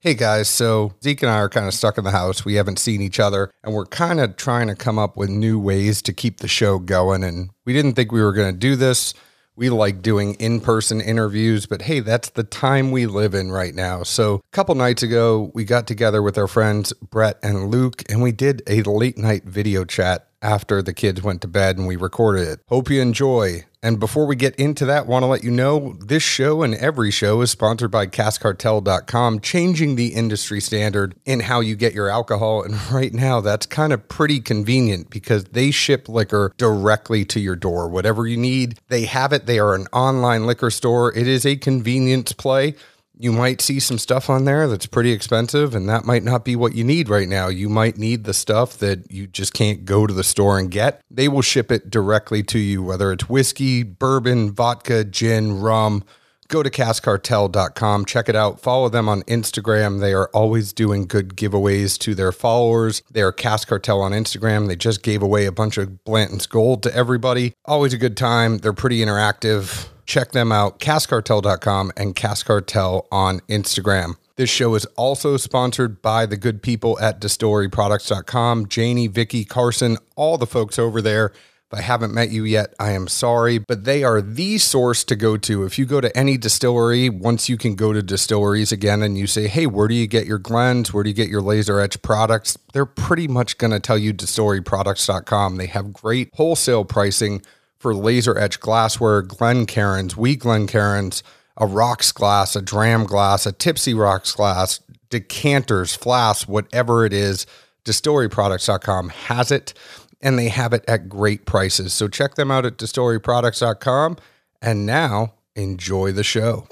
Hey guys, so Zeke and I are kind of stuck in the house. We haven't seen each other, and we're kind of trying to come up with new ways to keep the show going. And we didn't think we were going to do this. We like doing in person interviews, but hey, that's the time we live in right now. So, a couple nights ago, we got together with our friends Brett and Luke, and we did a late night video chat after the kids went to bed and we recorded it. Hope you enjoy. And before we get into that, want to let you know this show and every show is sponsored by caskcartel.com, changing the industry standard in how you get your alcohol. And right now, that's kind of pretty convenient because they ship liquor directly to your door. Whatever you need, they have it. They are an online liquor store. It is a convenience play you might see some stuff on there that's pretty expensive, and that might not be what you need right now. You might need the stuff that you just can't go to the store and get. They will ship it directly to you, whether it's whiskey, bourbon, vodka, gin, rum. Go to caskcartel.com, check it out. Follow them on Instagram. They are always doing good giveaways to their followers. They are Cask Cartel on Instagram. They just gave away a bunch of Blanton's Gold to everybody. Always a good time. They're pretty interactive Check them out, caskcartel.com and caskcartel on Instagram. This show is also sponsored by the good people at distilleryproducts.com. Janie, Vicky, Carson, all the folks over there. If I haven't met you yet, I am sorry, but they are the source to go to. If you go to any distillery, once you can go to distilleries again and you say, hey, where do you get your Glens? Where do you get your laser etch products? They're pretty much going to tell you distilleryproducts.com. They have great wholesale pricing for laser etched glassware, Glencairns, wee Glencairns, a rocks glass, a dram glass, a tipsy rocks glass, decanters, flasks, whatever it is, distilleryproducts.com has it and they have it at great prices. So check them out at distilleryproducts.com and now enjoy the show.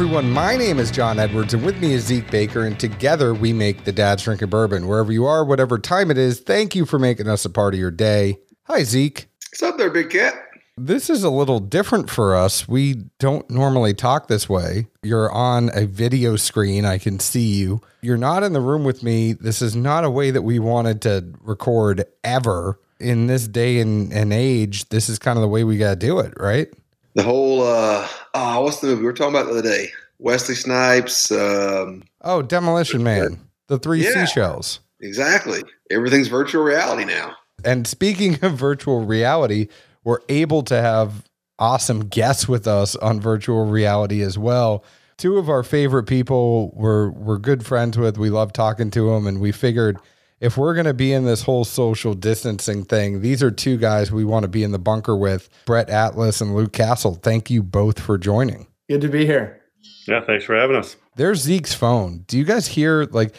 Everyone. My name is John Edwards, and with me is Zeke Baker, and together we make the Dad's Drinking Bourbon. Wherever you are, whatever time it is, thank you for making us a part of your day. Hi, Zeke. What's up there, big cat? This is a little different for us. We don't normally talk this way. You're on a video screen. I can see you. You're not in the room with me. This is not a way that we wanted to record ever. In this day and, and age, this is kind of the way we got to do it, right? The whole uh oh, what's the movie we were talking about the other day? Wesley Snipes. Um, oh, Demolition Man. The three yeah, seashells. Exactly. Everything's virtual reality now. And speaking of virtual reality, we're able to have awesome guests with us on virtual reality as well. Two of our favorite people we're we're good friends with. We love talking to them, and we figured if we're going to be in this whole social distancing thing, these are two guys we want to be in the bunker with Brett Atlas and Luke Castle. Thank you both for joining. Good to be here. Yeah, thanks for having us. There's Zeke's phone. Do you guys hear like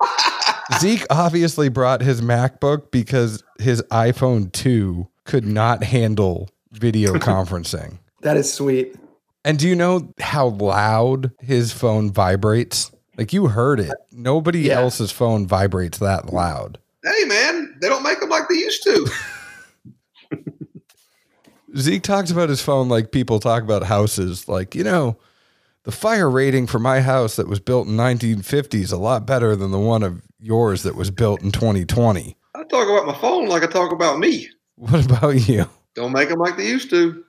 Zeke obviously brought his MacBook because his iPhone 2 could not handle video conferencing. that is sweet. And do you know how loud his phone vibrates? Like you heard it. Nobody yeah. else's phone vibrates that loud. Hey man, they don't make them like they used to. Zeke talks about his phone like people talk about houses. Like, you know, the fire rating for my house that was built in 1950 is a lot better than the one of yours that was built in 2020. I talk about my phone like I talk about me. What about you? Don't make them like they used to.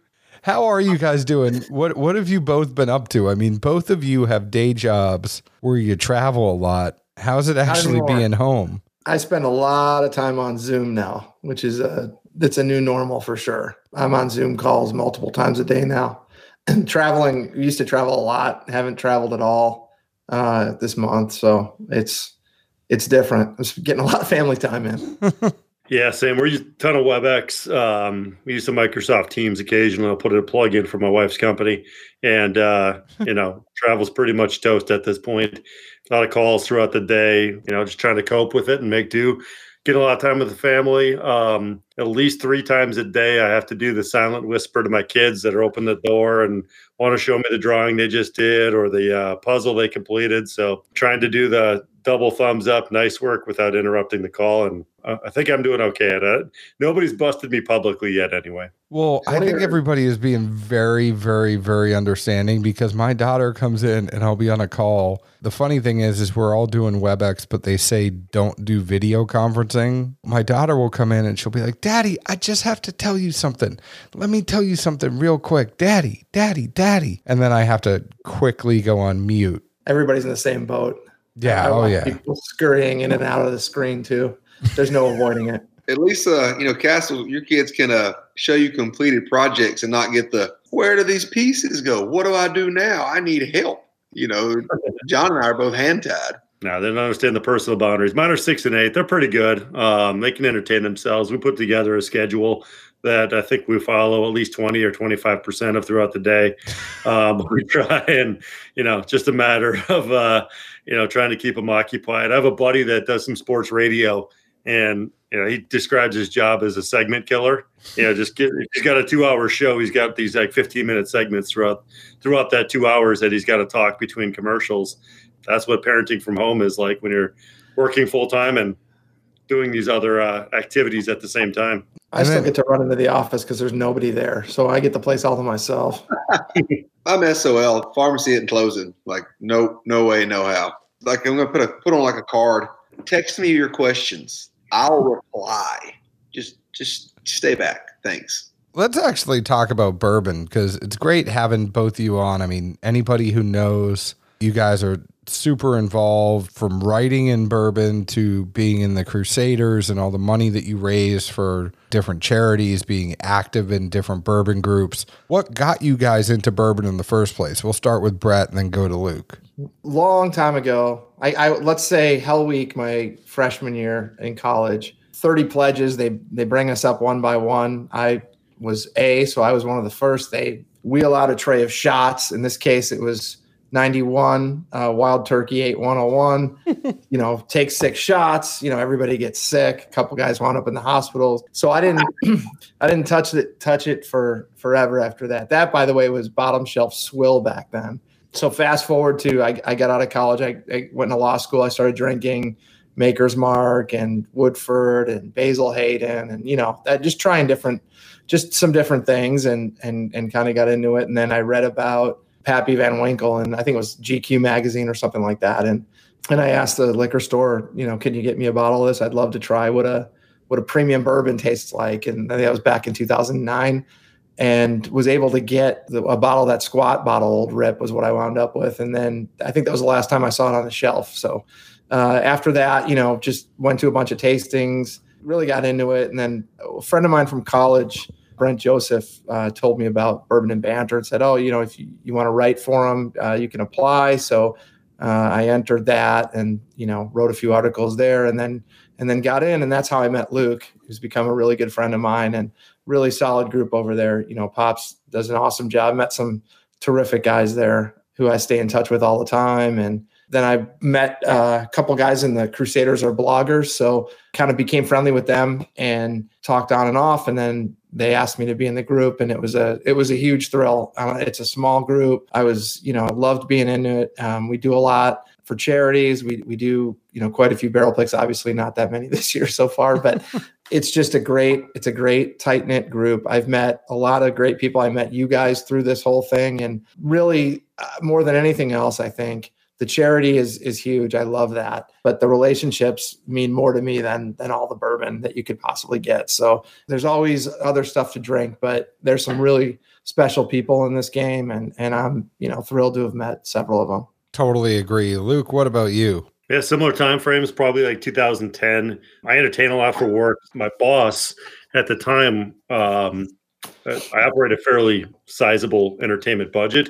How are you guys doing? What What have you both been up to? I mean, both of you have day jobs where you travel a lot. How's it actually being home? I spend a lot of time on Zoom now, which is a that's a new normal for sure. I'm on Zoom calls multiple times a day now. And traveling, used to travel a lot. Haven't traveled at all uh, this month, so it's it's different. I'm getting a lot of family time in. Yeah, same. We're using a ton of WebEx. Um, we use some Microsoft Teams occasionally. I'll put a plug in for my wife's company, and uh, you know, travel's pretty much toast at this point. A lot of calls throughout the day. You know, just trying to cope with it and make do. Get a lot of time with the family. Um, at least three times a day, I have to do the silent whisper to my kids that are open the door and want to show me the drawing they just did or the uh, puzzle they completed. So trying to do the double thumbs up, nice work without interrupting the call. And uh, I think I'm doing okay at it. Nobody's busted me publicly yet, anyway. Well, I think everybody is being very, very, very understanding because my daughter comes in and I'll be on a call. The funny thing is, is we're all doing WebEx, but they say don't do video conferencing. My daughter will come in and she'll be like, Daddy, I just have to tell you something. Let me tell you something real quick. Daddy, Daddy, Daddy. And then I have to quickly go on mute. Everybody's in the same boat. Yeah. I Oh, yeah. People scurrying in and out of the screen too. There's no avoiding it. At least, uh, you know, Castle, your kids can uh, show you completed projects and not get the where do these pieces go? What do I do now? I need help. You know, John and I are both hand tied. No, they don't understand the personal boundaries. Mine are six and eight. They're pretty good. Um, they can entertain themselves. We put together a schedule that I think we follow at least 20 or 25% of throughout the day. Um, we try and, you know, just a matter of, uh, you know, trying to keep them occupied. I have a buddy that does some sports radio and, you know, he describes his job as a segment killer. You know, just get, he's got a two hour show. He's got these like 15 minute segments throughout, throughout that two hours that he's got to talk between commercials. That's what parenting from home is like when you're working full time and doing these other uh, activities at the same time. I And still then- get to run into the office because there's nobody there, so I get the place all to myself. I'm SOL, pharmacy and closing. Like, no, no way, no how. Like, I'm gonna put a put on like a card. Text me your questions. I'll reply. Just, just stay back. Thanks. Let's actually talk about bourbon because it's great having both of you on. I mean, anybody who knows you guys are super involved from writing in bourbon to being in the Crusaders and all the money that you raise for different charities, being active in different bourbon groups. What got you guys into bourbon in the first place? We'll start with Brett and then go to Luke. long time ago. I, I let's say Hell Week, my freshman year in college. Thirty pledges. They they bring us up one by one. I was A, so I was one of the first. They wheel out a tray of shots. In this case, it was 91 uh, Wild Turkey 8101. you know, take six shots. You know, everybody gets sick. A couple guys wound up in the hospital. So I didn't I didn't touch it touch it for forever after that. That, by the way, was bottom shelf swill back then so fast forward to I, I got out of college. I, I went to law school. I started drinking Maker's Mark and Woodford and Basil Hayden and you know that just trying different, just some different things and and and kind of got into it. And then I read about Pappy Van Winkle and I think it was GQ magazine or something like that. And and I asked the liquor store, you know, can you get me a bottle of this? I'd love to try what a what a premium bourbon tastes like. And I think that was back in 2009 and was able to get the, a bottle that squat bottle old rip was what i wound up with and then i think that was the last time i saw it on the shelf so uh, after that you know just went to a bunch of tastings really got into it and then a friend of mine from college brent joseph uh, told me about bourbon and banter and said oh you know if you, you want to write for them, uh, you can apply so uh, i entered that and you know wrote a few articles there and then and then got in and that's how i met luke who's become a really good friend of mine and really solid group over there. You know, Pops does an awesome job. Met some terrific guys there who I stay in touch with all the time. And then I met uh, a couple guys in the Crusaders are bloggers. So kind of became friendly with them and talked on and off. And then they asked me to be in the group and it was a it was a huge thrill. Uh, it's a small group. I was, you know, loved being into it. Um, we do a lot for charities. We we do, you know, quite a few barrel picks, obviously not that many this year so far, but it's just a great it's a great tight knit group i've met a lot of great people i met you guys through this whole thing and really uh, more than anything else i think the charity is is huge i love that but the relationships mean more to me than than all the bourbon that you could possibly get so there's always other stuff to drink but there's some really special people in this game and and i'm you know thrilled to have met several of them Totally agree. Luke, what about you? Yeah, similar time frames, probably like 2010. I entertain a lot for work. My boss at the time, um, I operate a fairly sizable entertainment budget.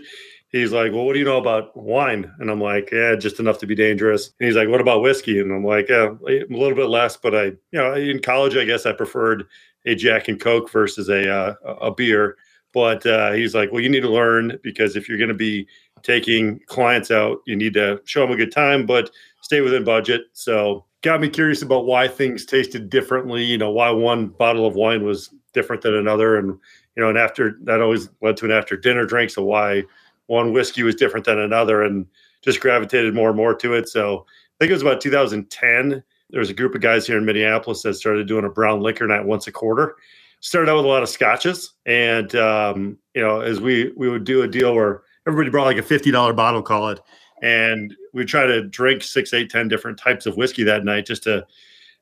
He's like, "Well, what do you know about wine?" And I'm like, "Yeah, just enough to be dangerous." And he's like, "What about whiskey?" And I'm like, "Yeah, a little bit less, but I, you know, in college, I guess I preferred a Jack and Coke versus a uh, a beer." But uh, he's like, "Well, you need to learn because if you're going to be taking clients out, you need to show them a good time, but stay within budget." So, got me curious about why things tasted differently. You know, why one bottle of wine was different than another, and you know, and after that always led to an after dinner drink. So why one whiskey was different than another, and just gravitated more and more to it. So I think it was about 2010. There was a group of guys here in Minneapolis that started doing a brown liquor night once a quarter. Started out with a lot of scotches, and um, you know, as we we would do a deal where everybody brought like a fifty dollar bottle, call it, and we try to drink six, eight, ten different types of whiskey that night just to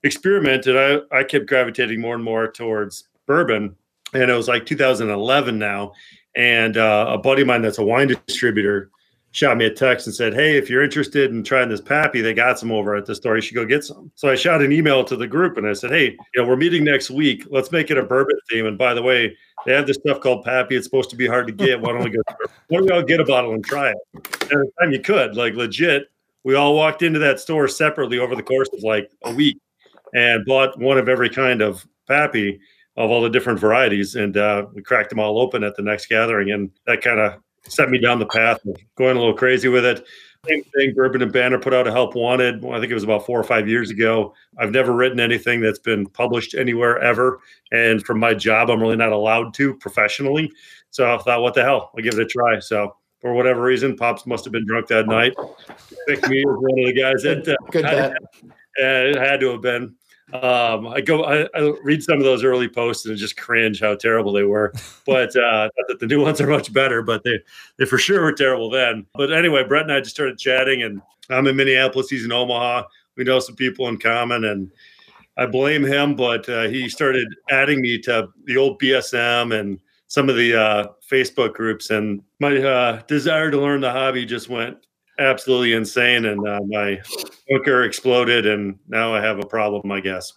experiment. And I I kept gravitating more and more towards bourbon, and it was like 2011 now, and uh, a buddy of mine that's a wine distributor shot me a text and said, Hey, if you're interested in trying this Pappy, they got some over at the store. You should go get some. So I shot an email to the group and I said, Hey, you know, we're meeting next week. Let's make it a bourbon theme. And by the way, they have this stuff called Pappy. It's supposed to be hard to get. Why don't we go? Why don't we all get a bottle and try it? And at the time you could, like legit, we all walked into that store separately over the course of like a week and bought one of every kind of Pappy of all the different varieties. And uh, we cracked them all open at the next gathering. And that kind of set me down the path of going a little crazy with it. Same thing, Bourbon and Banter put out a Help Wanted. I think it was about four or five years ago. I've never written anything that's been published anywhere ever. And from my job, I'm really not allowed to professionally. So I thought, what the hell? I'll give it a try. So for whatever reason, Pops must have been drunk that night. Picked me as one of the guys that uh, Good bet. it had to have been. Um, I go, I, I, read some of those early posts and just cringe how terrible they were. But uh, not that the new ones are much better, but they they for sure were terrible then. But anyway, Brett and I just started chatting, and I'm in Minneapolis. He's in Omaha. We know some people in common, and I blame him. But uh, he started adding me to the old BSM and some of the uh, Facebook groups, and my uh, desire to learn the hobby just went absolutely insane, and uh, my hooker exploded, and now I have a problem, I guess.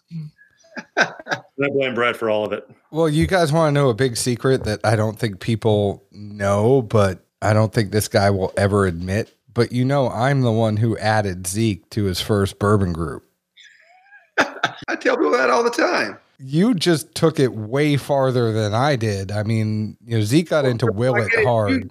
I blame Brett for all of it. Well, you guys want to know a big secret that I don't think people know, but I don't think this guy will ever admit. But you know, I'm the one who added Zeke to his first bourbon group. I tell people that all the time. You just took it way farther than I did. I mean, you know, Zeke got into Willett hard.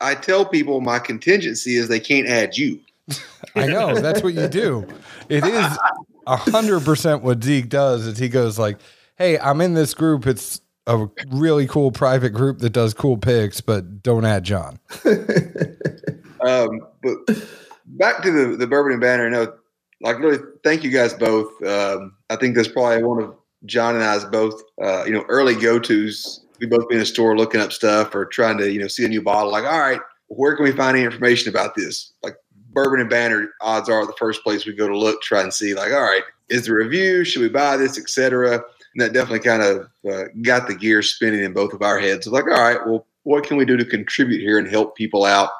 I tell people my contingency is they can't add you. I know that's what you do. It is a hundred percent what Zeke does. Is he goes like, "Hey, I'm in this group. It's a really cool private group that does cool picks, but don't add John." um, but back to the the bourbon and banter. No, like really, thank you guys both. Um, I think that's probably one of John and I's both, uh, you know, early go tos. We both be in a store looking up stuff or trying to, you know, see a new bottle. Like, all right, where can we find any information about this? Like, Bourbon and Banter, odds are the first place we go to look, try and see, like, all right, is the review? Should we buy this, etc. And that definitely kind of uh, got the gears spinning in both of our heads. Like, all right, well, what can we do to contribute here and help people out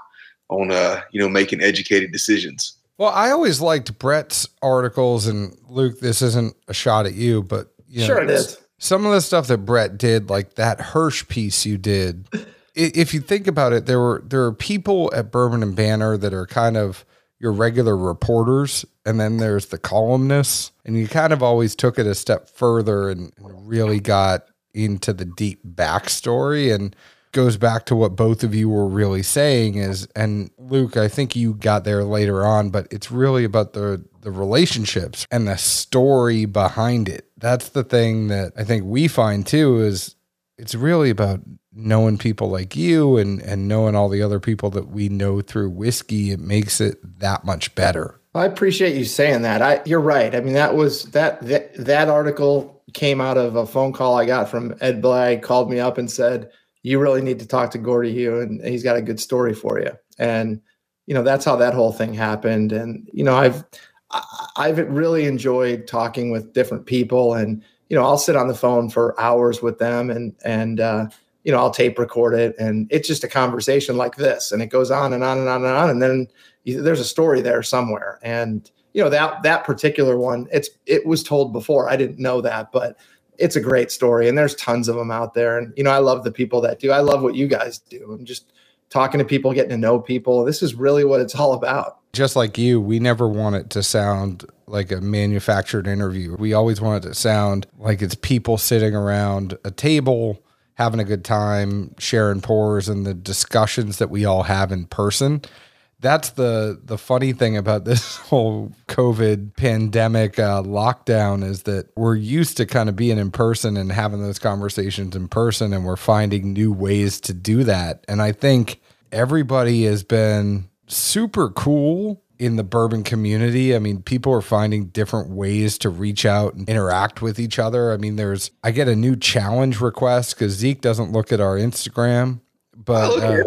on, uh, you know, making educated decisions? Well, I always liked Brett's articles, and Luke, this isn't a shot at you, but you know, sure it is. Some of the stuff that Brett did, like that Hirsch piece you did, if you think about it, there were there are people at Bourbon and Banter that are kind of your regular reporters, and then there's the columnists, and you kind of always took it a step further and really got into the deep backstory and goes back to what both of you were really saying is and Luke I think you got there later on but it's really about the the relationships and the story behind it that's the thing that I think we find too is it's really about knowing people like you and and knowing all the other people that we know through whiskey. It makes it that much better. I appreciate you saying that. I you're right. I mean that was that that, that article came out of a phone call i got from ed blagg called me up and said you really need to talk to gordy hugh and he's got a good story for you. And you know that's how that whole thing happened. And you know i've i've really enjoyed talking with different people and you know i'll sit on the phone for hours with them and and uh you know, I'll tape record it and it's just a conversation like this and it goes on and on and on and on. And then there's a story there somewhere. And, you know, that, that particular one, it's, it was told before. I didn't know that, but it's a great story and there's tons of them out there. And, you know, I love the people that do, I love what you guys do. I'm just talking to people, getting to know people. This is really what it's all about. Just like you, we never want it to sound like a manufactured interview. We always want it to sound like it's people sitting around a table having a good time, sharing pours, and the discussions that we all have in person. That's the the funny thing about this whole COVID pandemic uh, lockdown is that we're used to kind of being in person and having those conversations in person, and we're finding new ways to do that. And I think everybody has been super cool in the bourbon community. I mean, people are finding different ways to reach out and interact with each other. I mean, there's I get a new challenge request because Zeke doesn't look at our Instagram, but uh,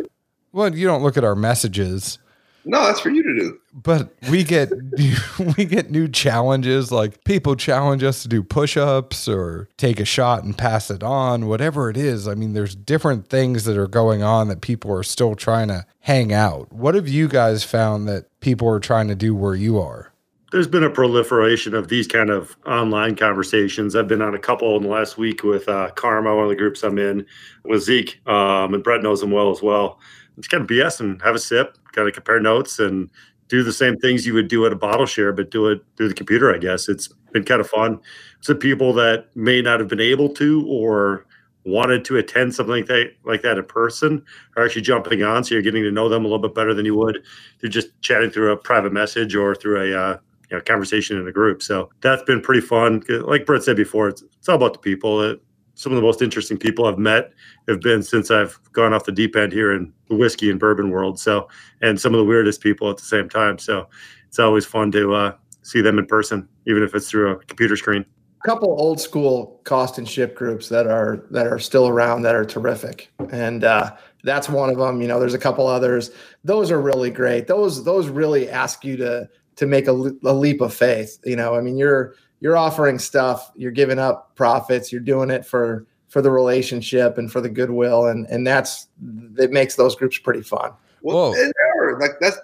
well, you don't look at our messages. No, that's for you to do. But we get we get new challenges like people challenge us to do push-ups or take a shot and pass it on, whatever it is. I mean, there's different things that are going on that people are still trying to hang out. What have you guys found that people are trying to do where you are? There's been a proliferation of these kind of online conversations. I've been on a couple in the last week with uh, Karma, one of the groups I'm in, with Zeke, um, and Brett knows him well as well. It's kind of BS and have a sip, kind of compare notes and do the same things you would do at a bottle share, but do it through the computer, I guess. It's been kind of fun. So people that may not have been able to or wanted to attend something like that, like that in person are actually jumping on. So you're getting to know them a little bit better than you would through just chatting through a private message or through a uh, you know, conversation in a group. So that's been pretty fun. Like Brett said before, it's, it's all about the people. It, some of the most interesting people I've met have been since I've gone off the deep end here in the whiskey and bourbon world. So, and some of the weirdest people at the same time. So, it's always fun to uh, see them in person, even if it's through a computer screen. A couple old school cost and ship groups that are that are still around that are terrific, and uh, that's one of them. You know, there's a couple others. Those are really great. Those those really ask you to to make a, a leap of faith. You know, I mean, you're you're offering stuff, you're giving up profits, you're doing it for for the relationship and for the goodwill, and and that's it makes those groups pretty fun. Well, are, like that's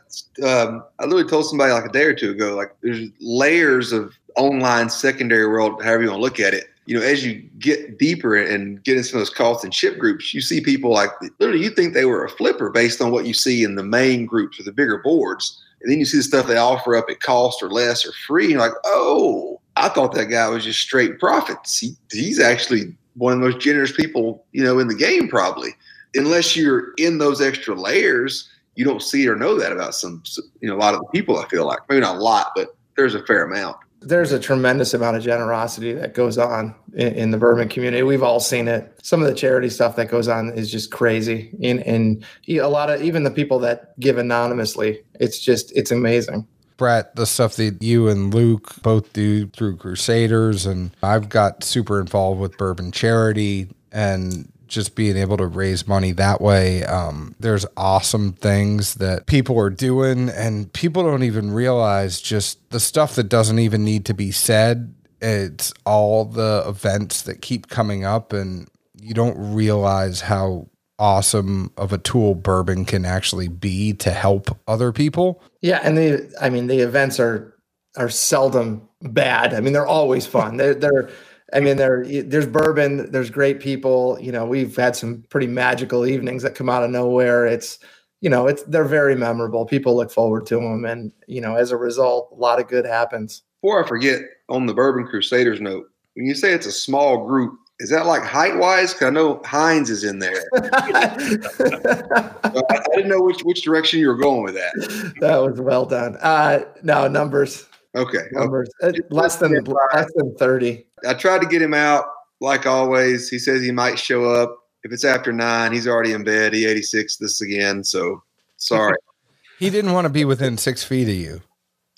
um, I literally told somebody like a day or two ago, like there's layers of online secondary world, however you want to look at it. You know, as you get deeper and get into some of those cost and ship groups, you see people like literally you think they were a flipper based on what you see in the main groups or the bigger boards. And then you see the stuff they offer up at cost or less or free. And you're like, oh, I thought that guy was just straight profits. He, he's actually one of the most generous people, you know, in the game, probably. Unless you're in those extra layers, you don't see or know that about some, you know, a lot of the people. I feel like maybe not a lot, but there's a fair amount. There's a tremendous amount of generosity that goes on in, in, the bourbon community. We've all seen it. Some of the charity stuff that goes on is just crazy. And, and a lot of even the people that give anonymously, it's just it's amazing. Brett, the stuff that you and Luke both do through Crusaders, and I've got super involved with Bourbon Charity and just being able to raise money that way. Um, there's awesome things that people are doing, and people don't even realize just the stuff that doesn't even need to be said. It's all the events that keep coming up, and you don't realize how awesome of a tool bourbon can actually be to help other people. Yeah, and the I mean the events are are seldom bad. I mean they're always fun. They're they're I mean there there's bourbon, there's great people, you know, we've had some pretty magical evenings that come out of nowhere. It's you know, it's they're very memorable. People look forward to them and you know, as a result, a lot of good happens. Before I forget on the Bourbon Crusaders note, when you say it's a small group, is that like height wise? Because I know Hines is in there. I, I, didn't know which which direction you were going with that. That was well done. Uh, no numbers. Okay, numbers okay. Uh, less than less than thirty. I tried to get him out like always. He says he might show up if it's after nine. He's already in bed. He eighty six this again. So sorry. he didn't want to be within six feet of you.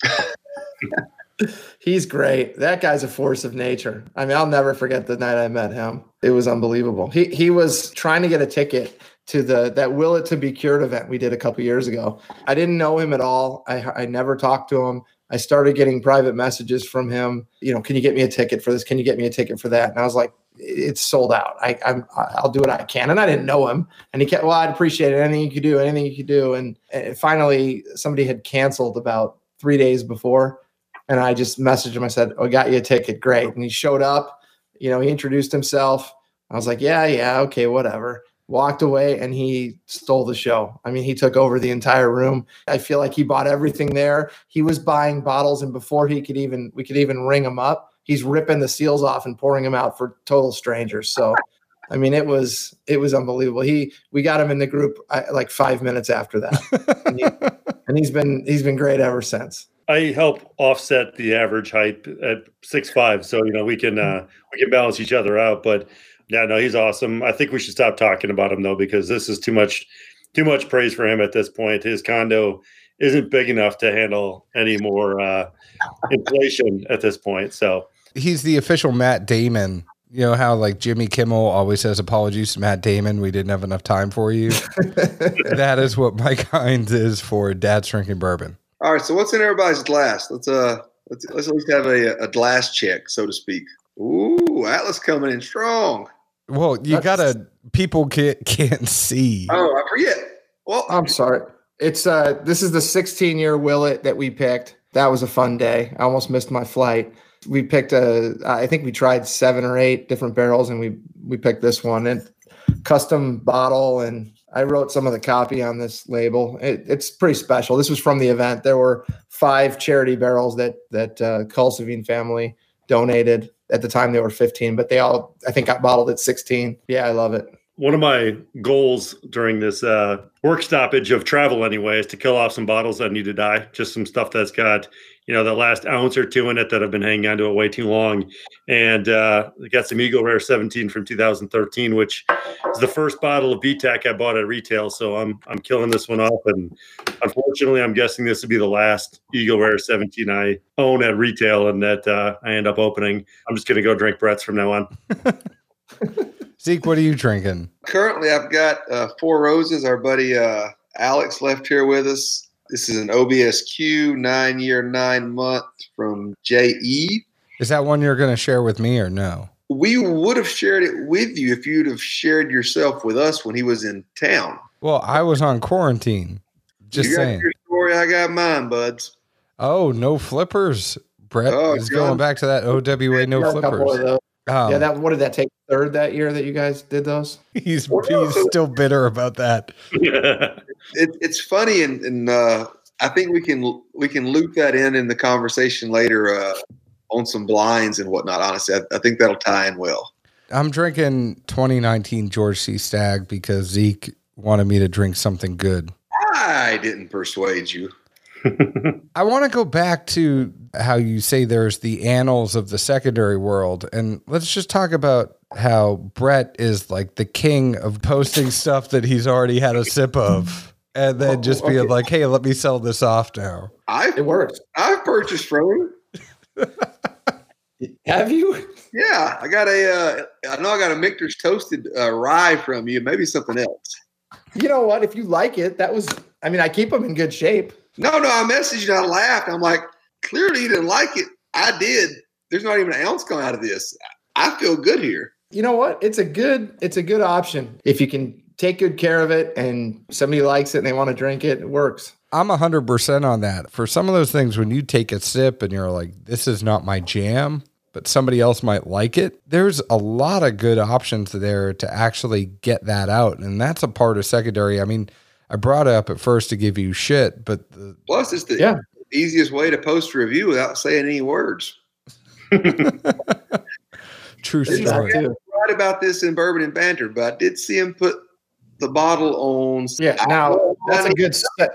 He's great. That guy's a force of nature. I mean, I'll never forget the night I met him. It was unbelievable. He he was trying to get a ticket to the that Willett to be cured event we did a couple years ago. I didn't know him at all. I I never talked to him. I started getting private messages from him. You know, can you get me a ticket for this? Can you get me a ticket for that? And I was like, it's sold out. I, I'm, I'll do what I can. And I didn't know him. And he kept, well, I'd appreciate it. Anything you could do, anything you could do. And, and finally, somebody had canceled about three days before. And I just messaged him. I said, "Oh, I got you a ticket. Great." And he showed up. You know, he introduced himself. I was like, "Yeah, yeah, okay, whatever." Walked away and he stole the show. I mean, he took over the entire room. I feel like he bought everything there. He was buying bottles, and before he could even, we could even ring him up. He's ripping the seals off and pouring them out for total strangers. So, I mean, it was it was unbelievable. He we got him in the group like five minutes after that, and, he, and he's been he's been great ever since. I help offset the average height at six five, so you know we can uh, we can balance each other out. But yeah, no, he's awesome. I think we should stop talking about him though because this is too much too much praise for him at this point. His condo isn't big enough to handle any more uh, inflation at this point. So He's the official Matt Damon. You know how like Jimmy Kimmel always says apologies to Matt Damon. We didn't have enough time for you. that is what Mike Hines is for Dad's drinking bourbon. All right, so what's in everybody's glass? Let's uh let's let's at least have a, a glass check, so to speak. Ooh, Atlas coming in strong. Well, you That's- gotta people can't can't see. Oh, I forget. Well, I'm sorry. It's uh this is the 16 year Willett that we picked. That was a fun day. I almost missed my flight. We picked a I think we tried seven or eight different barrels and we we picked this one and custom bottle and I wrote some of the copy on this label. It, it's pretty special. This was from the event. There were five charity barrels that that uh, Kulsveen family donated. At the time, they were 15, but they all I think got bottled at 16. Yeah, I love it. one of my goals during this uh, work stoppage of travel anyway is to kill off some bottles that need to die just some stuff that's got you know the last ounce or two in it that have been hanging on to it way too long and uh, got some eagle rare 17 from 2013 which is the first bottle of BTAC i bought at retail so i'm i'm killing this one off and unfortunately i'm guessing this would be the last eagle rare 17 i own at retail and that uh, i end up opening i'm just going to go drink brett's from now on Zeke, what are you drinking? currently I've got uh, four roses. Our buddy uh, Alex left here with us. This is an OBSQ nine year nine month from JE. Is that one you're gonna share with me or no? We would have shared it with you if you'd have shared yourself with us when he was in town. Well, I was on quarantine. Just you got saying. your story, I got mine, buds. Oh, no flippers. Brett Oh, is going back to that OWA no Got a couple of flippers. Those. Um, yeah, that what did that take? Third that year that you guys did those? he's Well, he's so- still bitter about that. It, it's funny, and, and uh, I think we can we can loop that in in the conversation later uh, on some blinds and whatnot. Honestly, I, I think that'll tie in well. I'm drinking 2019 George T. Stagg because Zeke wanted me to drink something good. I didn't persuade you. I want to go back to how you say there's the annals of the secondary world. And let's just talk about how Brett is like the king of posting stuff that he's already had a sip of. And then just being Okay. like, hey, let me sell this off now. I've It works. I've purchased from him. Have you? Yeah, I got a. Uh, I know I got a Michter's toasted uh, rye from you. Maybe something else. You know what? If you like it, that was. I mean, I keep them in good shape. No, no. I messaged you. and I laughed. I'm like, clearly you didn't like it. I did. There's not even an ounce coming out of this. I feel good here. You know what? It's a good. It's a good option if you can take good care of it, and somebody likes it and they want to drink it. It works. I'm 100% on that. For some of those things, when you take a sip and you're like, this is not my jam, but somebody else might like it, there's a lot of good options there to actually get that out. And that's a part of secondary. I mean, I brought up at first to give you shit, but the, Plus, it's the Yeah. easiest way to post a review without saying any words. true There's story. too. Right about this in Bourbon and Banter, but I did see him put the bottle on. Yeah. Now that's a good se-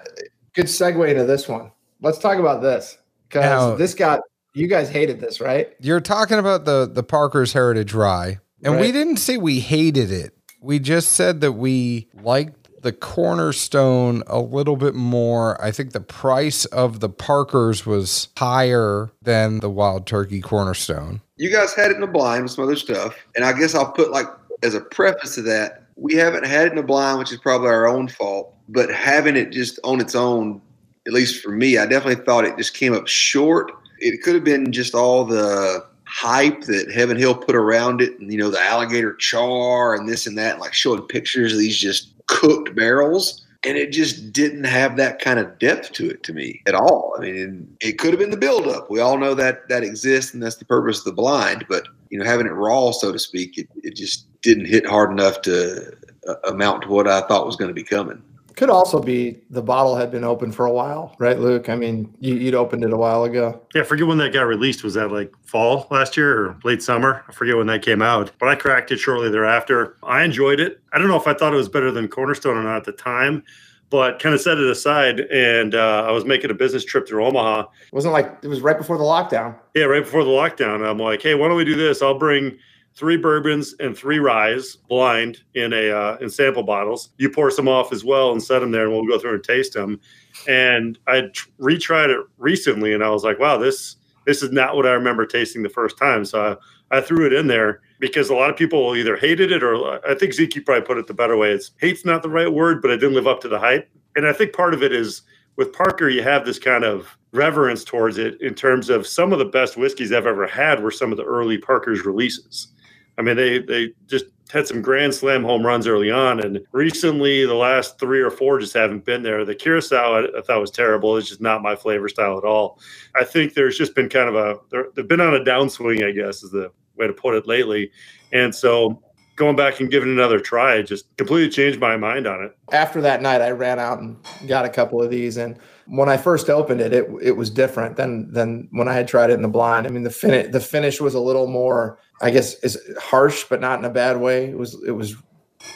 good segue into this one. Let's talk about this because this got you guys hated this, right? You're talking about the, the Parker's Heritage Rye, and we didn't say we hated it. We just said that we liked the cornerstone a little bit more. I think the price of the Parkers was higher than the Wild Turkey Cornerstone. you guys had it in the blind with some other stuff, and I guess I'll put like as a preface to that, we haven't had it in the blind, which is probably our own fault. But having it just on its own, at least for me, I definitely thought it just came up short. It could have been just all the hype that Heaven Hill put around it, and you know the alligator char and this and that, and like showing pictures of these just cooked barrels. And it just didn't have that kind of depth to it to me at all. I mean, it could have been the buildup. We all know that that exists, and that's the purpose of the blind. But you know, having it raw, so to speak, it, it just didn't hit hard enough to uh, amount to what I thought was going to be coming. Could also be the bottle had been open for a while, right, Luke? I mean, you, you'd opened it a while ago. Yeah, I forget when that got released. Was that like fall last year or late summer? I forget when that came out, but I cracked it shortly thereafter. I enjoyed it. I don't know if I thought it was better than Cornerstone or not at the time, but kind of set it aside. And uh, I was making a business trip through Omaha. It wasn't like it was right before the lockdown. Yeah, right before the lockdown. I'm like, hey, why don't we do this? I'll bring three bourbons and three ryes blind in a uh, in sample bottles. You pour some off as well and set them there, and we'll go through and taste them. And I retried it recently, and I was like, wow, this this is not what I remember tasting the first time. So I, I threw it in there because a lot of people either hated it or I think Zeke probably put it the better way. It's hate's not the right word, but it didn't live up to the hype. And I think part of it is with Parker, you have this kind of reverence towards it in terms of some of the best whiskeys I've ever had were some of the early Parker's releases. I mean, they they just had some grand slam home runs early on, and recently the last three or four just haven't been there. The curacao I, I thought was terrible; it's just not my flavor style at all. I think there's just been kind of a they've been on a downswing, I guess is the way to put it lately, and so going back and giving it another try just completely changed my mind on it. After that night, I ran out and got a couple of these, and when I first opened it, it it was different than than when I had tried it in the blind. I mean, the finish the finish was a little more, I guess, is harsh, but not in a bad way. It was it was,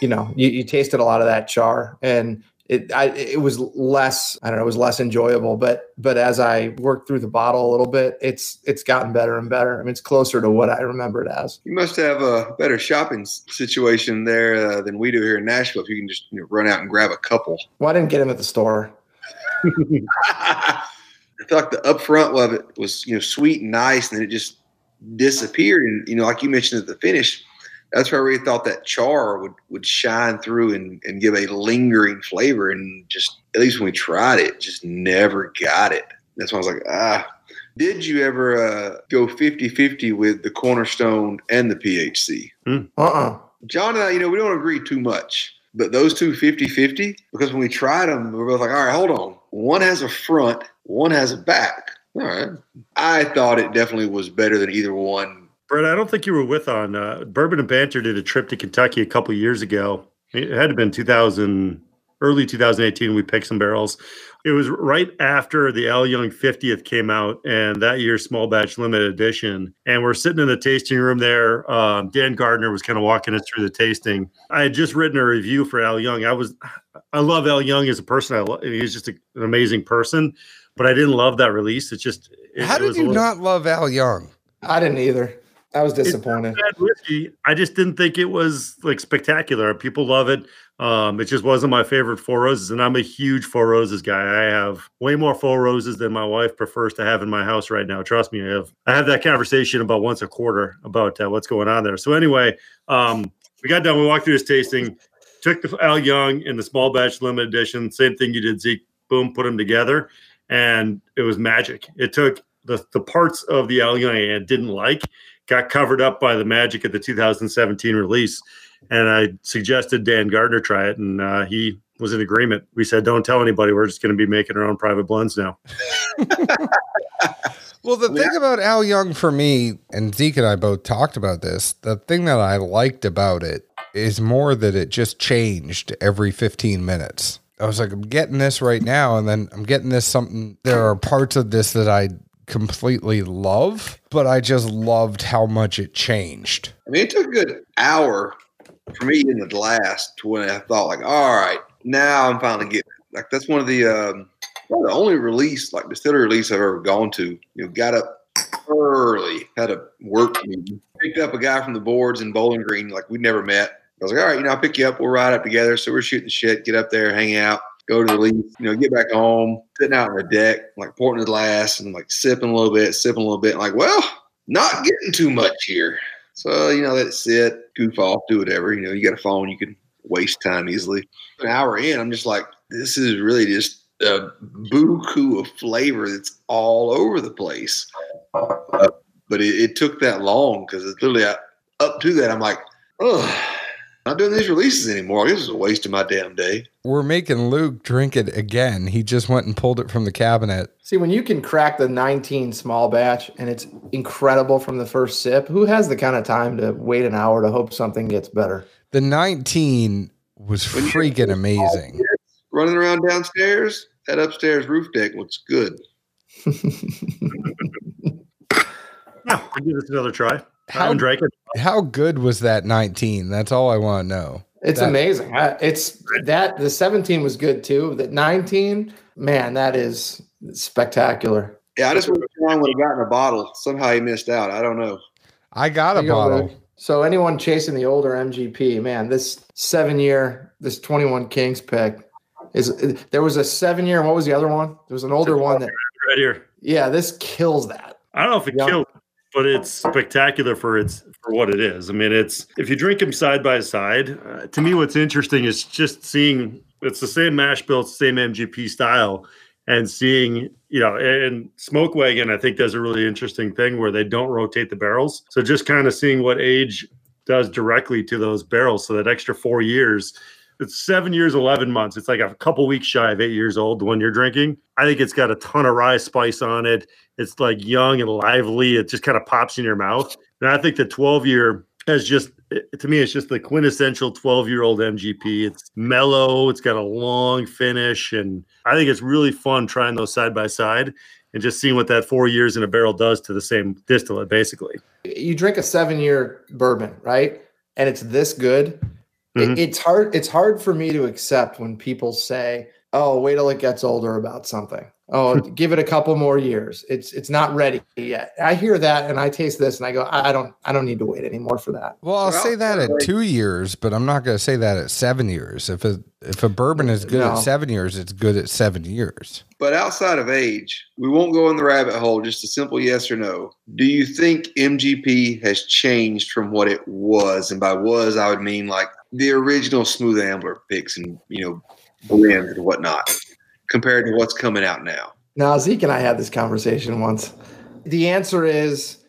you know, you, you tasted a lot of that char, and it I, it was less I don't know it was less enjoyable but but as I worked through the bottle a little bit it's it's gotten better and better I mean it's closer to what I remember it as you must have a better shopping situation there uh, than we do here in Nashville if you can just you know, run out and grab a couple well I didn't get them at the store I thought the upfront of it was, you know, sweet and nice, and then it just disappeared. And you know, like you mentioned at the finish, that's where I really thought that char would would shine through and, and give a lingering flavor. And just at least when we tried it, just never got it. That's why I was like, ah. Did you ever uh, go 50 50 with the Cornerstone and the PHC? Uh uh-uh. uh John and I, you know, we don't agree too much. But those two 50 50, because when we tried them, we were both like, all right, hold on. One has a front, one has a back. All right. I thought it definitely was better than either one. Brett, I don't think you were with on uh, Bourbon and Banter did a trip to Kentucky a couple years ago. It had to been 2000, early 2018. We picked some barrels. It was right after the Al Young 50th came out and that year small batch limited edition. And we're sitting in the tasting room there. Um, Dan Gardner was kind of walking us through the tasting. I had just written a review for Al Young. I was, I love Al Young as a person. I lo- he's just a, an amazing person, but I didn't love that release. It's just, it, how did you little, not love Al Young? I didn't either. I was disappointed. I just didn't think it was like spectacular. People love it. Um, it just wasn't my favorite Four Roses, and I'm a huge Four Roses guy. I have way more Four Roses than my wife prefers to have in my house right now. Trust me, I have. I have that conversation about once a quarter about uh, what's going on there. So anyway, um, we got done. We walked through this tasting. Took the Al Young in the small batch limited edition. Same thing you did, Zeke. Boom, put them together, and it was magic. It took the the parts of the Al Young I didn't like got covered up by the magic of the 2017 release. And I suggested Dan Gardner try it, and uh, he was in agreement. We said, "Don't tell anybody. We're just going to be making our own private blends now." well, the thing about Al Young for me, and Zeke and I both talked about this. The thing that I liked about it is more that it just changed every 15 minutes. I was like, I'm getting this right now, and then I'm getting this something. There are parts of this that I completely love, but I just loved how much it changed. I mean, it took a good hour for me in the glass to when I thought, like, all right, now I'm finally getting like that's one of the um, well, the only release like distillery release I've ever gone to. You know, got up early, had a work meeting, picked up a guy from the boards in Bowling Green, like we'd never met. I was like, all right, you know, I'll pick you up. We'll ride up together. So we're shooting shit, get up there, hang out go to the lease, you know, get back home, sitting out on the deck, like pouring the glass and like sipping a little bit, sipping a little bit, like, well, not getting too much here. So, you know, let it sit, goof off, do whatever. You know, you got a phone, you can waste time easily. An hour in, I'm just like, this is really just a buku of flavor that's all over the place. Uh, but it, it, took that long because it's literally I, up to that, I'm like, oh, not doing these releases anymore. This is a waste of my damn day. We're making Luke drink it again. He just went and pulled it from the cabinet. See, when you can crack the 19 small batch and it's incredible from the first sip, who has the kind of time to wait an hour to hope something gets better? The 19 was freaking amazing. Running around downstairs, that upstairs roof deck looks good. yeah, I'll give this another try. How, how good was that 19? That's all I want to know. It's that, amazing. It's that the 17 was good too. That 19, man, that is spectacular. Yeah, I just wish John would have gotten a bottle. Somehow he missed out. I don't know. I got a bottle. So anyone chasing the older MGP, man, this seven year, this 21 Kings pick is there was a seven year. What was the other one? There was an older one that right here. Yeah, this kills that. I don't know if it Yeah. kills, but it's spectacular for its for what it is. I mean, it's if you drink them side by side. Uh, to me, what's interesting is just seeing it's the same mash bill, same MGP style, and seeing you know, and Smoke Wagon I think does a really interesting thing where they don't rotate the barrels. So just kind of seeing what age does directly to those barrels. So that extra four years. It's seven years, 11 months. It's like a couple weeks shy of eight years old when you're drinking. I think it's got a ton of rye spice on it. It's like young and lively. It just kind of pops in your mouth. And I think the 12 year has just, eh, to me, it's just the quintessential 12 year old MGP. It's mellow, it's got a long finish. And I think it's really fun trying those side by side and just seeing what that four years in a barrel does to the same distillate, basically. You drink a seven year bourbon, right? And it's this good. It- Mhm. it's hard. It's hard for me to accept when people say, "Oh, wait till it gets older about something." Oh, give it a couple more years. It's it's not ready yet. I hear that and I taste this and I go, I, I don't I don't need to wait anymore for that. Well, I'll Well, say that at two years, but I'm not going to say that at seven years. If a if a bourbon is good No. at seven years, it's good at seven years. But outside of age, we won't go in the rabbit hole. Just a simple yes or no. Do you think MGP has changed from what it was? And by was, I would mean like the original Smooth Ambler picks and you know blends and whatnot, compared to what's coming out now. Now Zeke and I had this conversation once. The answer is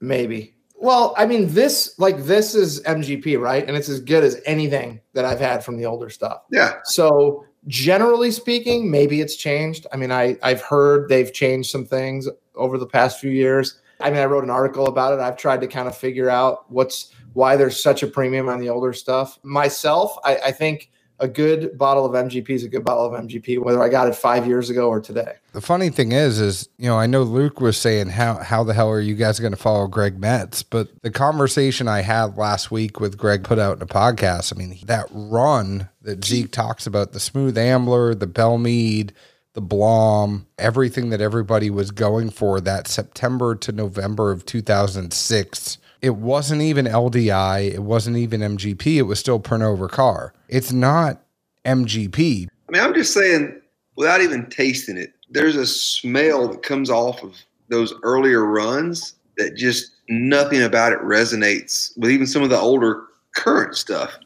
maybe. Well, I mean, this like this is MGP, right? And it's as good as anything that I've had from the older stuff. Yeah, So generally speaking, maybe it's changed. I mean, I I've heard they've changed some things over the past few years. I mean, I wrote an article about it. I've tried to kind of figure out what's why there's such a premium on the older stuff. Myself, I, I think a good bottle of MGP is a good bottle of MGP, whether I got it five years ago or today. The funny thing is, is you know, I know Luke was saying how how the hell are you guys going to follow Greg Metze? But the conversation I had last week with Greg put out in a podcast. I mean, that run that Zeke talks about, the Smooth Ambler, the Belle Meade, the Blaum, everything that everybody was going for that September to November of 2006. It wasn't even LDI. It wasn't even MGP. It was still Pernod Ricard. It's not MGP. I mean, I'm just saying, without even tasting it, there's a smell that comes off of those earlier runs that just nothing about it resonates with even some of the older current stuff.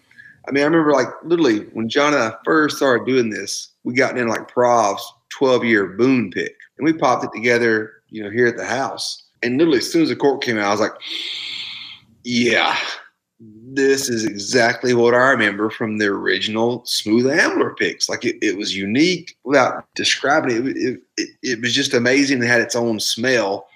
I mean, I remember like literally when John and I first started doing this, we got in like Prov's 12 year boon pick and we popped it together, you know, here at the house. And literally as soon as the cork came out, I was like, yeah, this is exactly what I remember from the original Smooth Ambler picks. Like it, it was unique without describing it. It, it. it was just amazing. It had its own smell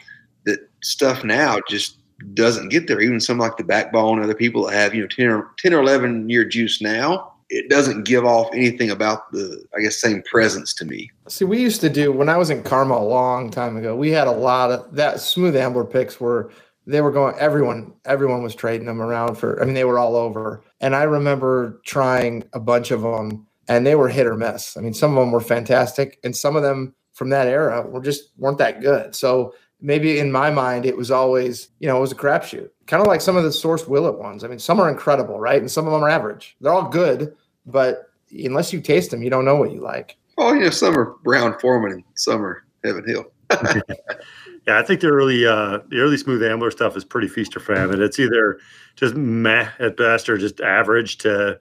that stuff now just doesn't get there. Even some like the backbone, other people that have, you know, 10 or, 10 or 11 year juice now, it doesn't give off anything about the, I guess, same presence to me. See, we used to do when I was in Karma a long time ago. We had a lot of that smooth ambler picks were they were going everyone everyone was trading them around for I mean they were all over. And I remember trying a bunch of them and they were hit or miss. I mean some of them were fantastic and some of them from that era were just weren't that good. So maybe in my mind it was always, you know, it was a crapshoot. Kind of like some of the source Willett ones. I mean some are incredible, right? And some of them are average. They're all good, but unless you taste them, you don't know what you like. Oh, you know, some are Brown-Forman and some are Heaven Hill. Yeah, I think the early uh, the early smooth ambler stuff is pretty feast or famine. It's either just meh at best or just average to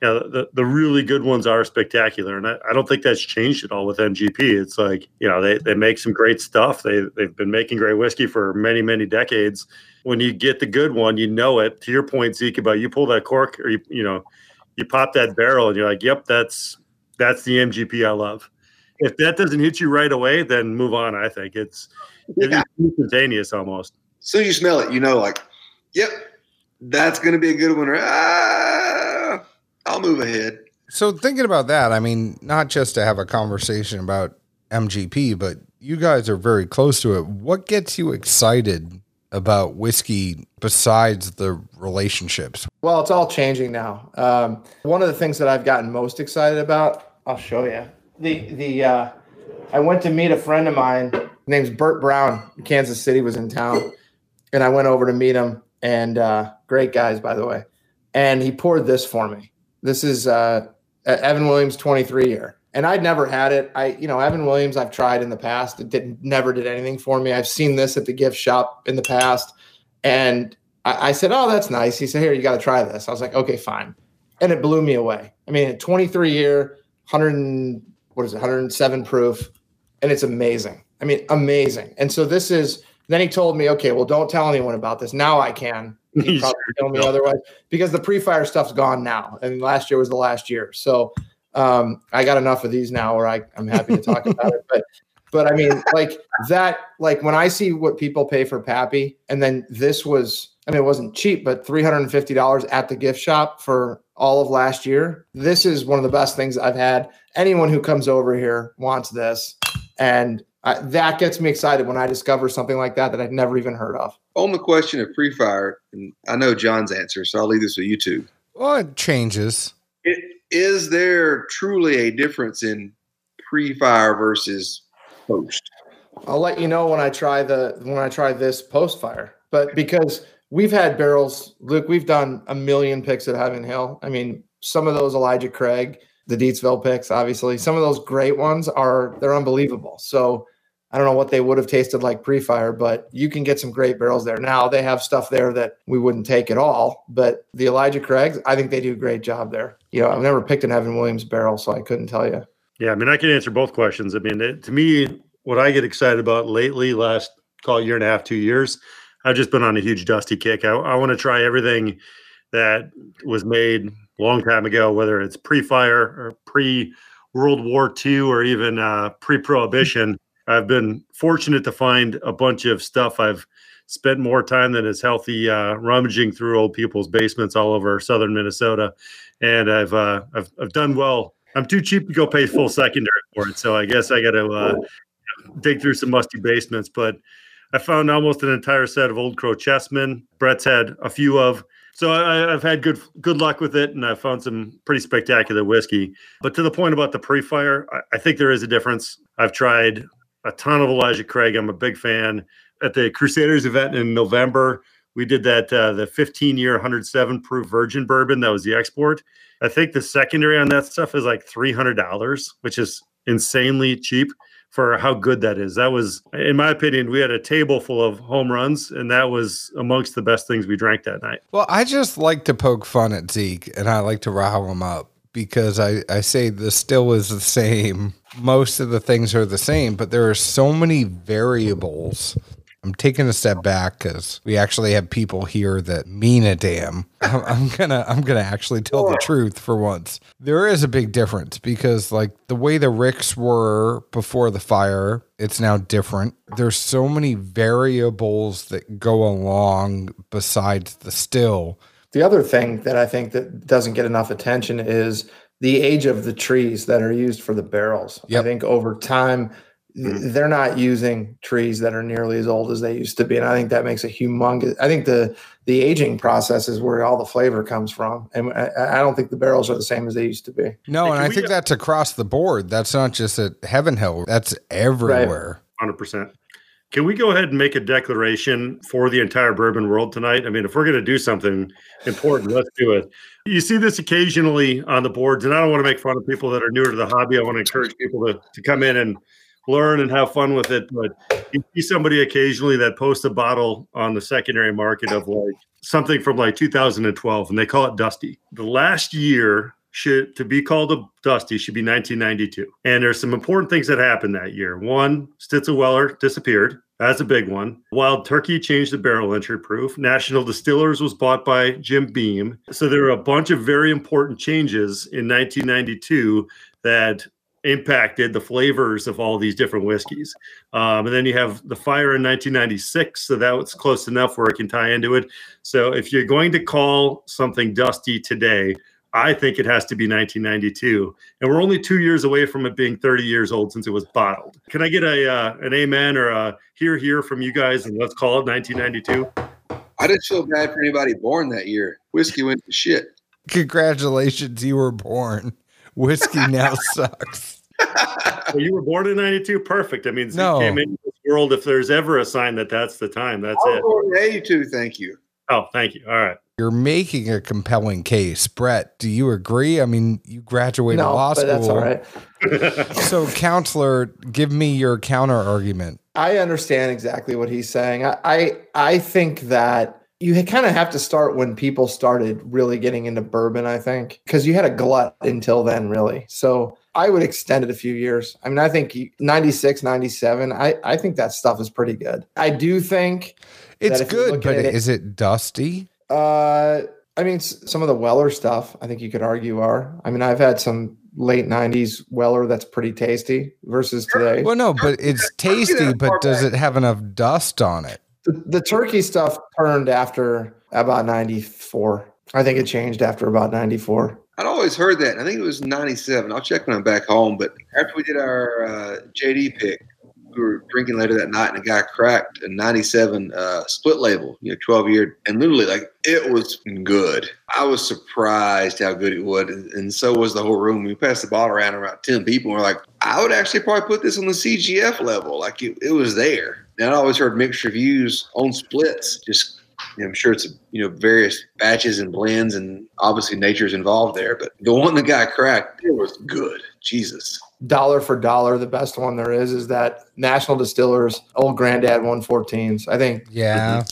you know the, the really good ones are spectacular. And I, I don't think that's changed at all with MGP. It's like, you know, they, they make some great stuff. They they've been making great whiskey for many, many decades. When you get the good one, you know it. To your point, Zeke, about you pull that cork or you you know, you pop that barrel and you're like, Yep, that's that's the MGP I love. If that doesn't hit you right away, then move on. I think it's Yeah. instantaneous almost. As soon as you smell it, you know, like, yep, that's going to be a good one. Ah, I'll move ahead. So thinking about that, I mean, not just to have a conversation about MGP, but you guys are very close to it. What gets you excited about whiskey besides the relationships? Well, it's all changing now. Um, one of the things that I've gotten most excited about, I'll show you. The the uh, I went to meet a friend of mine. His name's Bert Brown. Kansas City was in town, and I went over to meet him. and uh, great guys, by the way. And he poured this for me. This is uh, Evan Williams 23 year. And I'd never had it. I, you know, Evan Williams, I've tried in the past. It didn't, never did anything for me. I've seen this at the gift shop in the past. And I, I said, Oh, that's nice. He said, Here, you got to try this. I was like, Okay, fine. And it blew me away. I mean, 23 year, 100, what is it, 107 proof. And it's amazing. I mean, amazing. And so this is, then he told me, okay, well, don't tell anyone about this. Now I can. Probably tell me otherwise because the pre-fire stuff's gone now. and last year was the last year. So um, I got enough of these now where I, I'm happy to talk about it. But but I mean, like that, like when I see what people pay for Pappy, and then this was, I mean, it wasn't cheap, but $350 at the gift shop for all of last year. This is one of the best things I've had. Anyone who comes over here wants this. And I, that gets me excited when I discover something like that that I'd never even heard of. On the question of pre-fire, and I know John's answer, so I'll leave this with you two. Well, it changes. It, is there truly a difference in pre-fire versus post? I'll let you know when I try the when I try this post fire. But because we've had barrels, Luke, we've done a million picks at Heaven Hill. I mean, some of those Elijah Craig, the Deatsville picks, obviously. Some of those great ones are they're unbelievable. So I don't know what they would have tasted like pre-fire, but you can get some great barrels there. Now they have stuff there that we wouldn't take at all. But the Elijah Craigs, I think they do a great job there. You know, I've never picked an Evan Williams barrel, so I couldn't tell you. Yeah, I mean, I can answer both questions. I mean, it, to me, what I get excited about lately, last call year and a half, two years, I've just been on a huge dusty kick. I, I want to try everything that was made a long time ago, whether it's pre-fire or pre World War II or even uh, pre-prohibition. I've been fortunate to find a bunch of stuff. I've spent more time than is healthy uh, rummaging through old people's basements all over southern Minnesota, and I've uh, I've, I've done well. I'm too cheap to go pay full secondary for it, so I guess I got to uh, dig through some musty basements. But I found almost an entire set of Old Crow chessmen. Brett's had a few of. So I, have had good good luck with it, and I found some pretty spectacular whiskey. But to the point about the pre-fire, I, I think there is a difference. I've tried a ton of Elijah Craig. I'm a big fan. At the Crusaders event in November, we did that uh, the 15 year 107 proof virgin bourbon. That was the export. I think the secondary on that stuff is like $300, which is insanely cheap for how good that is. That was, in my opinion, we had a table full of home runs, and that was amongst the best things we drank that night. Well, I just like to poke fun at Zeke, and I like to rile him up because I, I say the still is the same. Most of the things are the same, but there are so many variables. I'm taking a step back because we actually have people here that mean a damn. I'm, I'm gonna I'm gonna actually tell the truth for once. There is a big difference because like the way the ricks were before the fire, it's now different. There's so many variables that go along besides the still the other thing that I think that doesn't get enough attention is the age of the trees that are used for the barrels. Yep. I think over time mm-hmm. they're not using trees that are nearly as old as they used to be, and I think that makes a humongous. I think the the aging process is where all the flavor comes from, and I, I don't think the barrels are the same as they used to be. No, hey, and I think that's across the board. That's not just at Heaven Hill. That's everywhere. Hundred right. percent. Can we go ahead and make a declaration for the entire bourbon world tonight? I mean, if we're going to do something important, let's do it. You see this occasionally on the boards, and I don't want to make fun of people that are newer to the hobby. I want to encourage people to, to come in and learn and have fun with it. But you see somebody occasionally that posts a bottle on the secondary market of like something from like 2012, and they call it Dusty. The last year should to be called a dusty should be 1992 and there's some important things that happened that year. One stitzel-weller disappeared. That's a big one. Wild turkey changed the barrel entry proof. National distillers was bought by jim beam. So there are a bunch of very important changes in 1992 that impacted the flavors of all these different whiskeys. Um, and then you have the fire in 1996, so that was close enough where it can tie into it. So if you're going to call something dusty today, I think it has to be 1992, and we're only two years away from it being 30 years old since it was bottled. Can I get a uh, an amen or a here here from you guys, and let's call it 1992? I just feel bad for anybody born that year. Whiskey went to shit. Congratulations, you were born. Whiskey now sucks. well, you were born in 92 perfect i mean no. came into this world if there's ever a sign that that's the time that's it born in 82 thank you Oh, thank you. All right. You're making a compelling case. Brett, do you agree? I mean, you graduated no, law but school. that's all right. So, counselor, give me your counter argument. I understand exactly what he's saying. I I, I think that you kind of have to start when people started really getting into bourbon, I think, because you had a glut until then, really. So I would extend it a few years. I mean, I think 96, 97, I, I think that stuff is pretty good. I do think It's good, but it- is it dusty? Uh, I mean, some of the Weller stuff, I think you could argue are. I mean, I've had some late '90s Weller that's pretty tasty versus today. Well, no, but it's tasty, but does it have enough dust on it? The, the turkey stuff turned after about '94. I think it changed after about '94. I'd always heard that. I think it was 97. I'll check when I'm back home. But after we did our uh, JD pick, we were drinking later that night and a guy cracked a 97 uh, split label, you know, 12 year. And literally, like, it was good. I was surprised how good it was. And, so was the whole room. We passed the bottle around about 10 people. And we're like, I would actually probably put this on the CGF level. Like, it, it was there. And I always heard mixed reviews on splits, just I'm sure it's you know various batches and blends, and obviously nature's involved there. But the one the guy cracked, it was good. Jesus, Dollar for dollar, the best one there is is that National Distillers Old Granddad 114s. I think Yeah.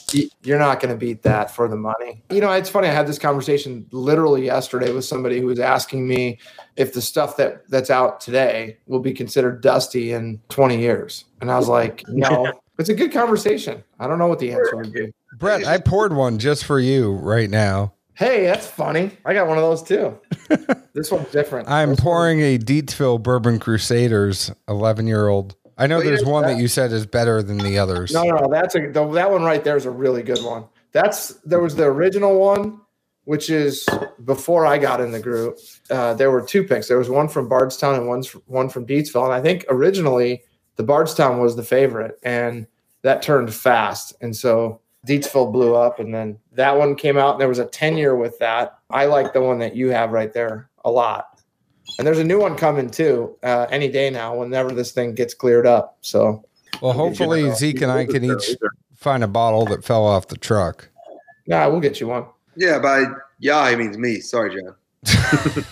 you're not going to beat that for the money. You know, it's funny. I had this conversation literally yesterday with somebody who was asking me if the stuff that that's out today will be considered dusty in 20 years, and I was like, no. It's a good conversation. I don't know what the answer would be. Brett, I poured one just for you right now. Hey, that's funny. I got one of those too. this one's different. I'm This one- pouring a Deatsville Bourbon Crusaders 11 year old. I know there's one that that- you said is better than the others. No, no, no, that's a that one right there is a really good one. That's there was the original one, which is before I got in the group. Uh, there were two picks. There was one from Bardstown and one's one from Deatsville, and I think originally the Bardstown was the favorite, and that turned fast, and so Deatsville blew up, and then that one came out, and there was a ten year with that. I like the one that you have right there a lot. And there's a new one coming too, uh, any day now, whenever this thing gets cleared up. So Well, hopefully Zeke and I can each find a bottle that fell off the truck. yeah, we'll get you one. yeah, by yeah, he means me. Sorry, John.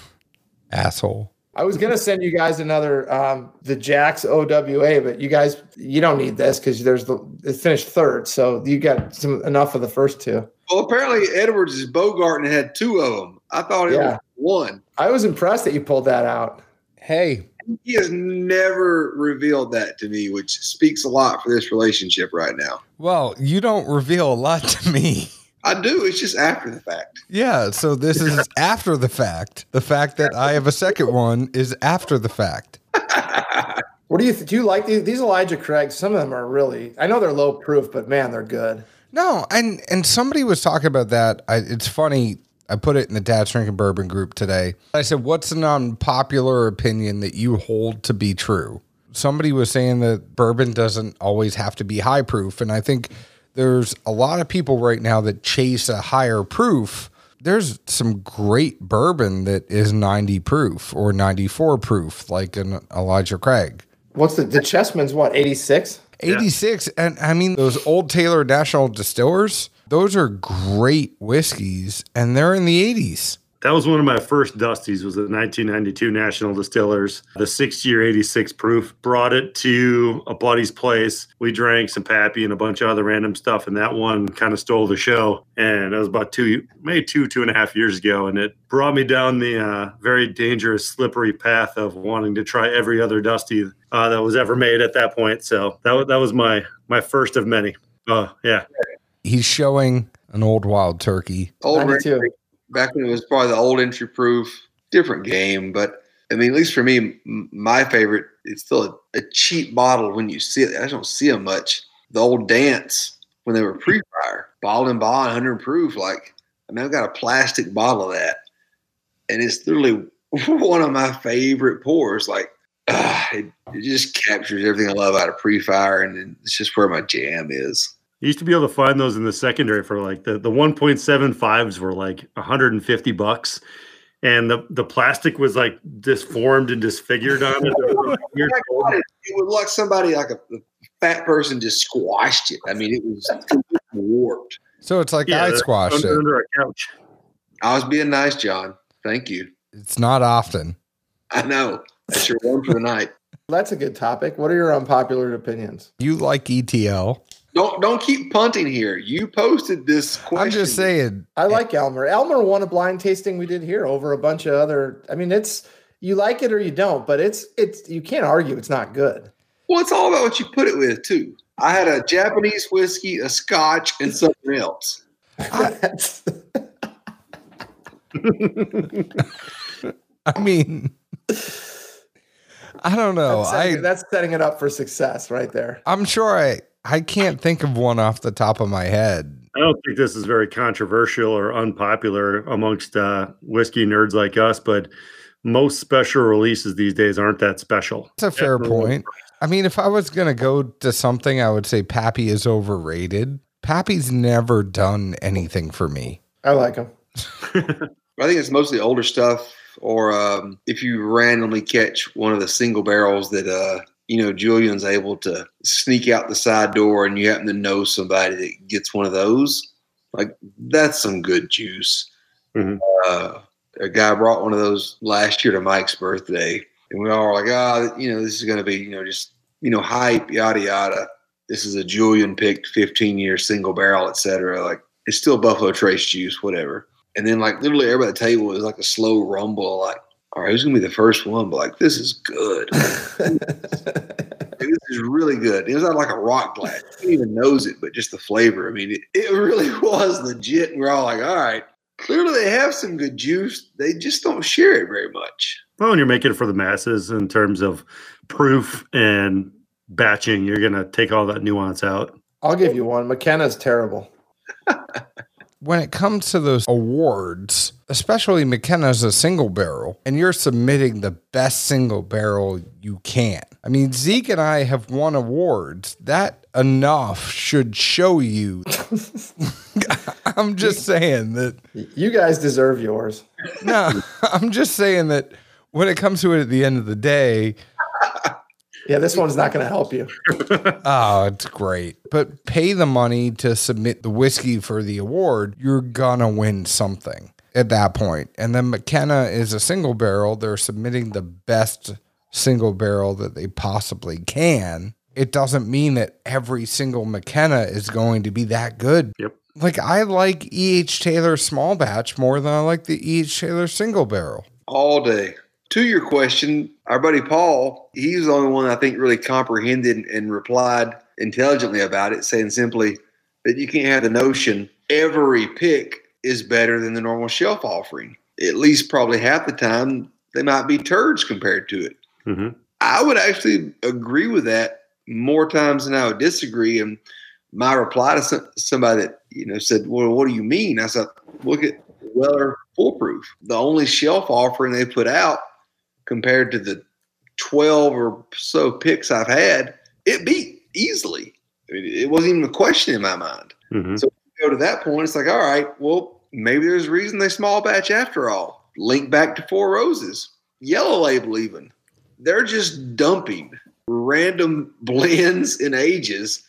Asshole. I was gonna send you guys another um, the Jacks OWA, but you guys you don't need this because there's the it finished third, so you got some enough of the first two. Well, apparently Edwards is Bogart and had two of them. I thought it Yeah. was one. I was impressed that you pulled that out. Hey, He has never revealed that to me, which speaks a lot for this relationship right now. well, you don't reveal a lot to me. I do. It's just after the fact. Yeah, so this is after the fact. The fact that I have a second one is after the fact. What do you th- do? You like these, these Elijah Craig? Some of them are really. I know they're low proof, but man, they're good. No, and and somebody was talking about that. I, it's funny. I put it in the Dad's Drinking Bourbon group today. I said, "What's an unpopular opinion that you hold to be true?" Somebody was saying that bourbon doesn't always have to be high proof, and I think there's a lot of people right now that chase a higher proof. There's some great bourbon that is 90 proof or 94 proof, like an Elijah Craig. What's the the Chessman's? What eighty six? 86 and i mean those old taylor national distillers those are great whiskeys and they're in the 80s That was one of my first Dusties. Was the 1992 National Distillers, the six year 86 proof. Brought it to a buddy's place. We drank some Pappy and a bunch of other random stuff, and that one kind of stole the show. And that was about two, maybe two, two and a half years ago, and it brought me down the uh, very dangerous, slippery path of wanting to try every other Dusty uh, that was ever made at that point. So that was that was my my first of many. Oh yeah, he's showing an old wild turkey Old 92. Back when it was probably the old entry proof, different game. But I mean, at least for me, my favorite, it's still a, a cheap bottle when you see it. I don't see them much. The old dance when they were pre fire, bottled and bond, 100 proof. Like, I mean, I've got a plastic bottle of that. And it's literally one of my favorite pours. Like, ah, it, it just captures everything I love out of pre fire. And it's just where my jam is. You used to be able to find those in the secondary for like the, the 1.75s were like 150 bucks. And the, the plastic was like disformed and disfigured on it. It was like weird fold. it would look like somebody like a, a fat person just squashed it. I mean, it was warped. So it's like I squashed under, it. under a couch. I was being nice, John. Thank you. It's not often. I know. That's your one for the night. That's a good topic. What are your unpopular opinions? You like ETL. Don't don't keep punting here. You posted this question. I'm just saying. I like Elmer. Elmer won a blind tasting we did here over a bunch of other. I mean, it's you like it or you don't, but it's it's you can't argue it's not good. Well, it's all about what you put it with too. I had a Japanese whiskey, a Scotch, and something else. I mean, I don't know. that's, setting, I that's setting it up for success right there. I'm sure I I can't think of one off the top of my head. I don't think this is very controversial or unpopular amongst uh, whiskey nerds like us, but most special releases these days aren't that special. It's a fair Yeah. point. I mean, if I was gonna go to something, I would say Pappy is overrated. Pappy's never done anything for me. I like him. I think it's mostly older stuff, or um, if you randomly catch one of the single barrels that uh, you know Julian's able to sneak out the side door, and you happen to know somebody that gets one of those. Like that's some good juice. Mhm. Uh, a guy brought one of those last year to Mike's birthday, and we all were like, "Ah, you know, this is going to be, you know, just you know, hype, yada yada." This is a Julian picked 15 year single barrel, etc. Like it's still Buffalo Trace juice, whatever. And then like literally everybody at the table was like a slow rumble, like, all right, who's gonna be the first one? But like, this is good. This is really good. It was not like a rock glass. You didn't even knows it, but just the flavor. I mean, it, it really was legit. And we're all like, all right, clearly they have some good juice. They just don't share it very much. Well, when you're making it for the masses in terms of proof and batching, you're going to take all that nuance out. I'll give you one. McKenna's terrible. when it comes to those awards, especially McKenna's a single barrel, and you're submitting the best single barrel you can. I mean, Zeke and I have won awards. That enough should show you. I'm just saying that. You guys deserve yours. No, I'm just saying that when it comes to it at the end of the day, Yeah, this one's not going to help you. Oh, it's great. But pay the money to submit the whiskey for the award, you're gonna win something at that point. And then McKenna is a single barrel. They're submitting the best single barrel that they possibly can. It doesn't mean that every single McKenna is going to be that good. Yep. Like I like E.H. Taylor small batch more than I like the E.H. Taylor single barrel. all day. To your question, our buddy Paul, he's the only one I think really comprehended and replied intelligently about it, saying simply that you can't have the notion every pick is better than the normal shelf offering. At least probably half the time they might be turds compared to it. hmm I would actually agree with that more times than I would disagree. And my reply to some, somebody that you know said, "Well, what do you mean?" I said, "Look at Weller Full Proof. The only shelf offering they put out compared to the twelve or so picks I've had, it beat easily. I mean, it wasn't even a question in my mind. hmm Go to that point, it's like, all right, well, maybe there's a reason they small batch after all. Link back to Four Roses, Yellow Label, even they're just dumping random blends and ages,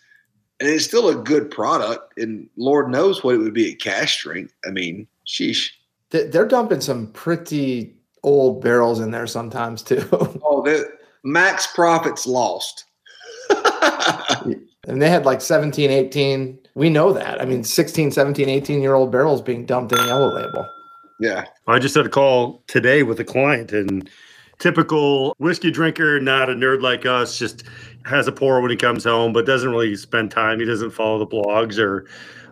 and it's still a good product. And Lord knows what it would be at cask strength. I mean, sheesh. They're dumping some pretty old barrels in there sometimes too. Oh, the max profits lost. and they had like 17, 18. We know that. I mean, 16, 17, 18 year old barrels being dumped in yellow label. yeah, I just had a call today with a client and typical whiskey drinker, not a nerd like us, just has a pour when he comes home, but doesn't really spend time. He doesn't follow the blogs or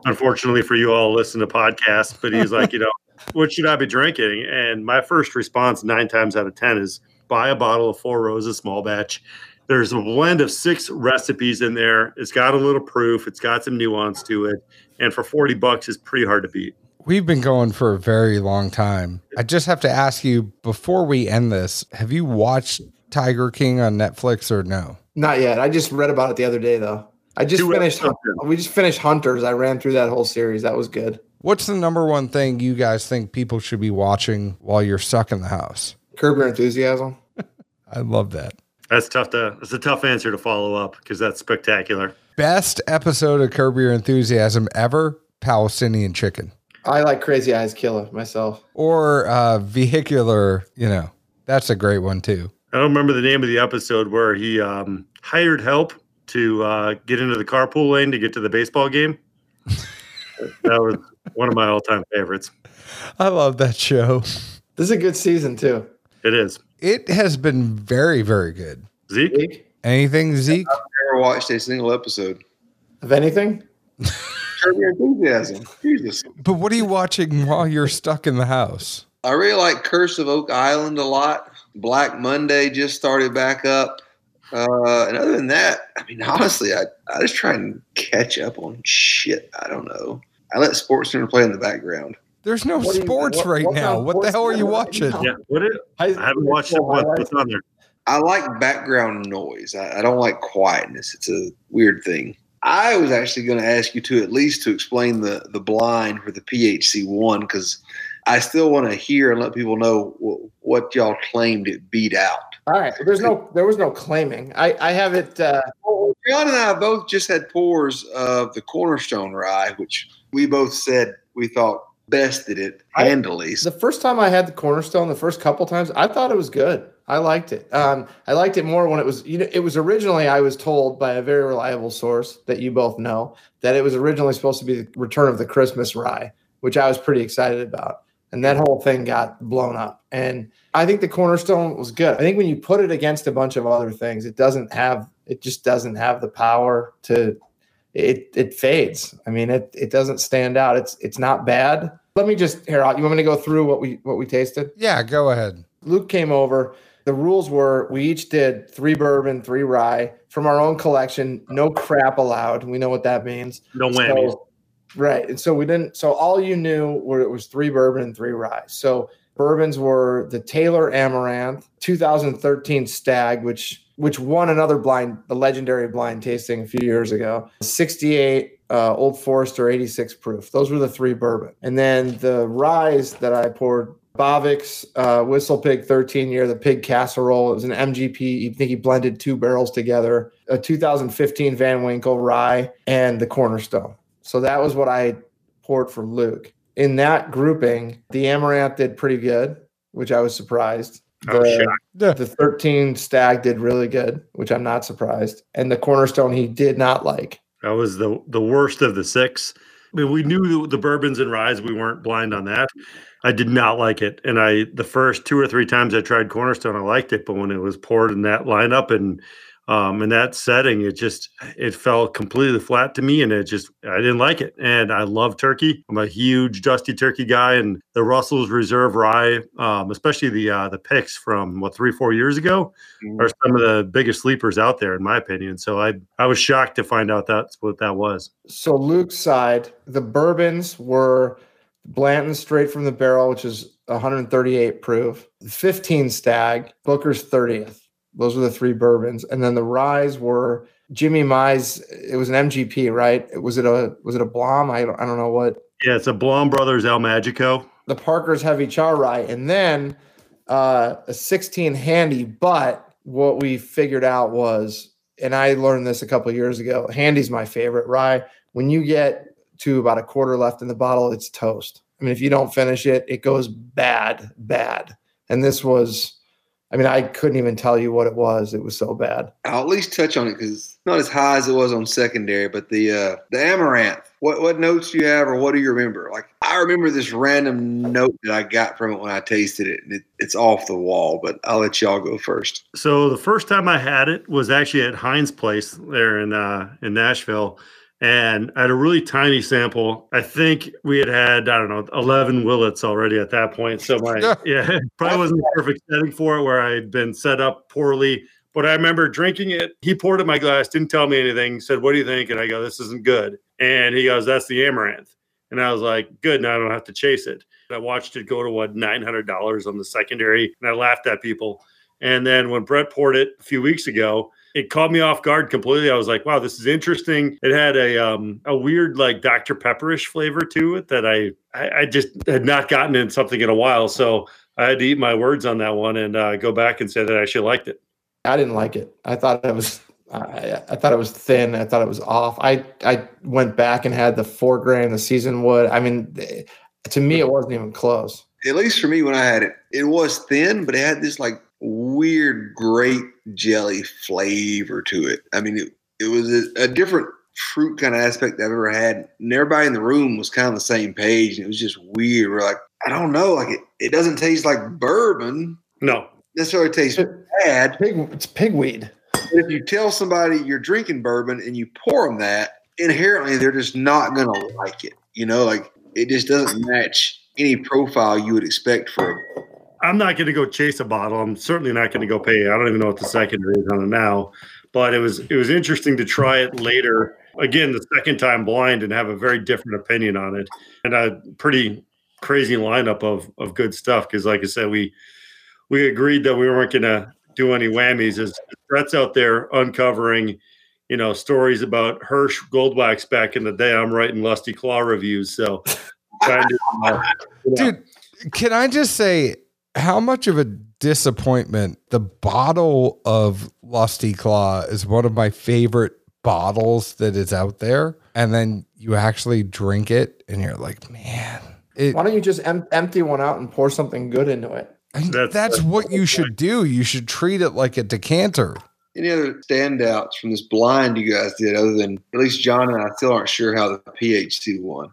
unfortunately for you all listen to podcasts, but he's like, you know, what should I be drinking? And my first response nine times out of 10 is buy a bottle of Four Roses small batch. There's a blend of six recipes in there. It's got a little proof. It's got some nuance to it. And for 40 bucks, it's pretty hard to beat. We've been going for a very long time. I just have to ask you before we end this, have you watched Tiger King on Netflix or no? Not yet. I just read about it the other day though. I just Two finished. episodes. We just finished Hunters. I ran through that whole series. That was good. What's the number one thing you guys think people should be watching while you're stuck in the house? Curb Your Enthusiasm. I love that. That's tough to. It's a tough answer to follow up because that's spectacular. Best episode of Curb Your Enthusiasm ever, Palestinian chicken I like Crazy Eyes Killer myself. or uh, vehicular. You know, that's a great one too. I don't remember the name of the episode where he um, hired help to uh, get into the carpool lane to get to the baseball game. that was one of my all-time favorites. I love that show. This is a good season too. It is It has been very, very good. Zeke. Zeke, Anything, Zeke? Never watched a single episode. Of anything? Curb Your enthusiasm. Jesus. But what are you watching while you're stuck in the house? I really like Curse of Oak Island a lot. Black Monday just started back up. Uh, and other than that, I mean, honestly, I, I just try and catch up on shit. I don't know. I let Sports Center play in the background. There's no What do you- sports what- right what's now. What the hell are you Center right watching? Yeah. What? It, I haven't watched it. What, what's on there? I like background noise. I, I don't like quietness. It's a weird thing. I was actually going to ask you to at least to explain the the blind for the PHC one because I still want to hear and let people know wh- what y'all claimed it beat out. All right. There's no there was no claiming. I, I have it uh Well, John and I both just had pours of the Cornerstone Rye, which we both said we thought bested it I- handily. the first time I had the cornerstone, the first couple times, I thought it was good. I liked it. Um, I liked it more when it was, you know, it was originally, I was told by a very reliable source that you both know that it was originally supposed to be the return of the Christmas rye, which I was pretty excited about. And that whole thing got blown up. And I think the cornerstone was good. I think when you put it against a bunch of other things, it doesn't have, it just doesn't have the power to, it, it fades. I mean, it, it doesn't stand out. It's, it's not bad. Let me just, here, you want me to go through what we, what we tasted? Yeah, go ahead. Luke came over. The rules were we each did three bourbon, three rye from our own collection. No crap allowed. We know what that means. No whammies. So, right. And so we didn't, so all you knew were it was three bourbon and three rye. So bourbons were the Taylor Amaranth, 2013 Stag, which which won another blind, the legendary blind tasting a few years ago. 68 uh, Old Forester 86 proof. Those were the three bourbon. And then the ryes that I poured Bavix, uh, Whistle Pig 13 year, the pig casserole. It was an MGP. You think he blended two barrels together, a 2015 Van Winkle rye, and the Cornerstone. So that was what I poured for Luke. In that grouping, the Amaranth did pretty good, which I was surprised. I was The- shocked. Yeah. the 13 Stagg did really good, which I'm not surprised. And the cornerstone he did not like. That was the the worst of the six. I mean, we knew the, the bourbons and ryes. We weren't blind on that. I did not like it, and I the first two or three times I tried Cornerstone, I liked it, but when it was poured in that lineup and um, in that setting, it just it fell completely flat to me, and it just I didn't like it. And I love turkey. I'm a huge dusty turkey guy, and the Russell's Reserve Rye, um, especially the uh, the picks from what three four years ago, are some of the biggest sleepers out there, in my opinion. So I I was shocked to find out that's what that was. So Luke's side, the bourbons were Blanton straight from the barrel, which is 138 proof, 15 Stagg, Booker's 30th. Those were the three bourbons. And then the ryes were Jimmy Mize. It was an MGP, right? Was it a was it a Blaum? I don't, I don't know what Yeah, it's a Blaum Brothers El Magico. the Parker's Heavy Char Rye, and then uh, a 16 handy. But what we figured out was, and I learned this a couple of years ago, handy's my favorite rye. When you get to about a quarter left in the bottle, it's toast. I mean, if you don't finish it, it goes bad, bad. And this was, I mean, I couldn't even tell you what it was. It was so bad. I'll at least touch on it because it's not as high as it was on secondary. But the uh, the amaranth, what what notes do you have, or what do you remember? Like I remember this random note that I got from it when I tasted it, and it, it's off the wall. But I'll let y'all go first. So the first time I had it was actually at Heinz Place there in uh, in Nashville, and I had a really tiny sample. I think we had had I don't know eleven Willetts already at that point. So my Yeah. yeah, probably wasn't the perfect setting for it where I had been set up poorly. But I remember drinking it. He poured it in my glass, didn't tell me anything. Said, "What do you think?" And I go, "This isn't good." And he goes, "That's the amaranth." And I was like, "Good, now I don't have to chase it." I watched it go to what nine hundred dollars on the secondary, and I laughed at people. And then when Brett poured it a few weeks ago, it caught me off guard completely. I was like, "Wow, this is interesting." It had a um, a weird like Dr Pepperish flavor to it that I, I I just had not gotten in something in a while. So I had to eat my words on that one and uh, go back and say that I actually liked it. I didn't like it. I thought it was I, I thought it was thin. I thought it was off. I I went back and had the four grain the season wood. I mean, to me, it wasn't even close. At least for me, when I had it, it was thin, but it had this like weird grape jelly flavor to it. I mean, it, it was a, a different fruit kind of aspect I've ever had. And everybody in the room was kind of the same page. And it was just weird. We're like, I don't know. Like it, it doesn't taste like bourbon. No. Necessarily tastes bad. Pig, it's pigweed. But if you tell somebody you're drinking bourbon and you pour them that, inherently they're just not going to like it. You know, like it just doesn't match any profile you would expect for I'm not going to go chase a bottle. I'm certainly not going to go pay. I don't even know what the secondary is on it now, but it was it was interesting to try it later again the second time blind and have a very different opinion on it and a pretty crazy lineup of of good stuff because like I said we we agreed that we weren't going to do any whammies as Brett's out there uncovering you know stories about Hirsch Goldwax back in the day. I'm writing Lusty Claw reviews, so uh, Dude, can I just say how much of a disappointment the bottle of Lusty Claw is one of my favorite bottles that is out there. And then you actually drink it and you're like, man. It, Why don't you just em- empty one out and pour something good into it? that's, That's- that's what you should do. You should treat it like a decanter. Any other standouts from this blind you guys did, other than at least John and I still aren't sure how the PH2 won.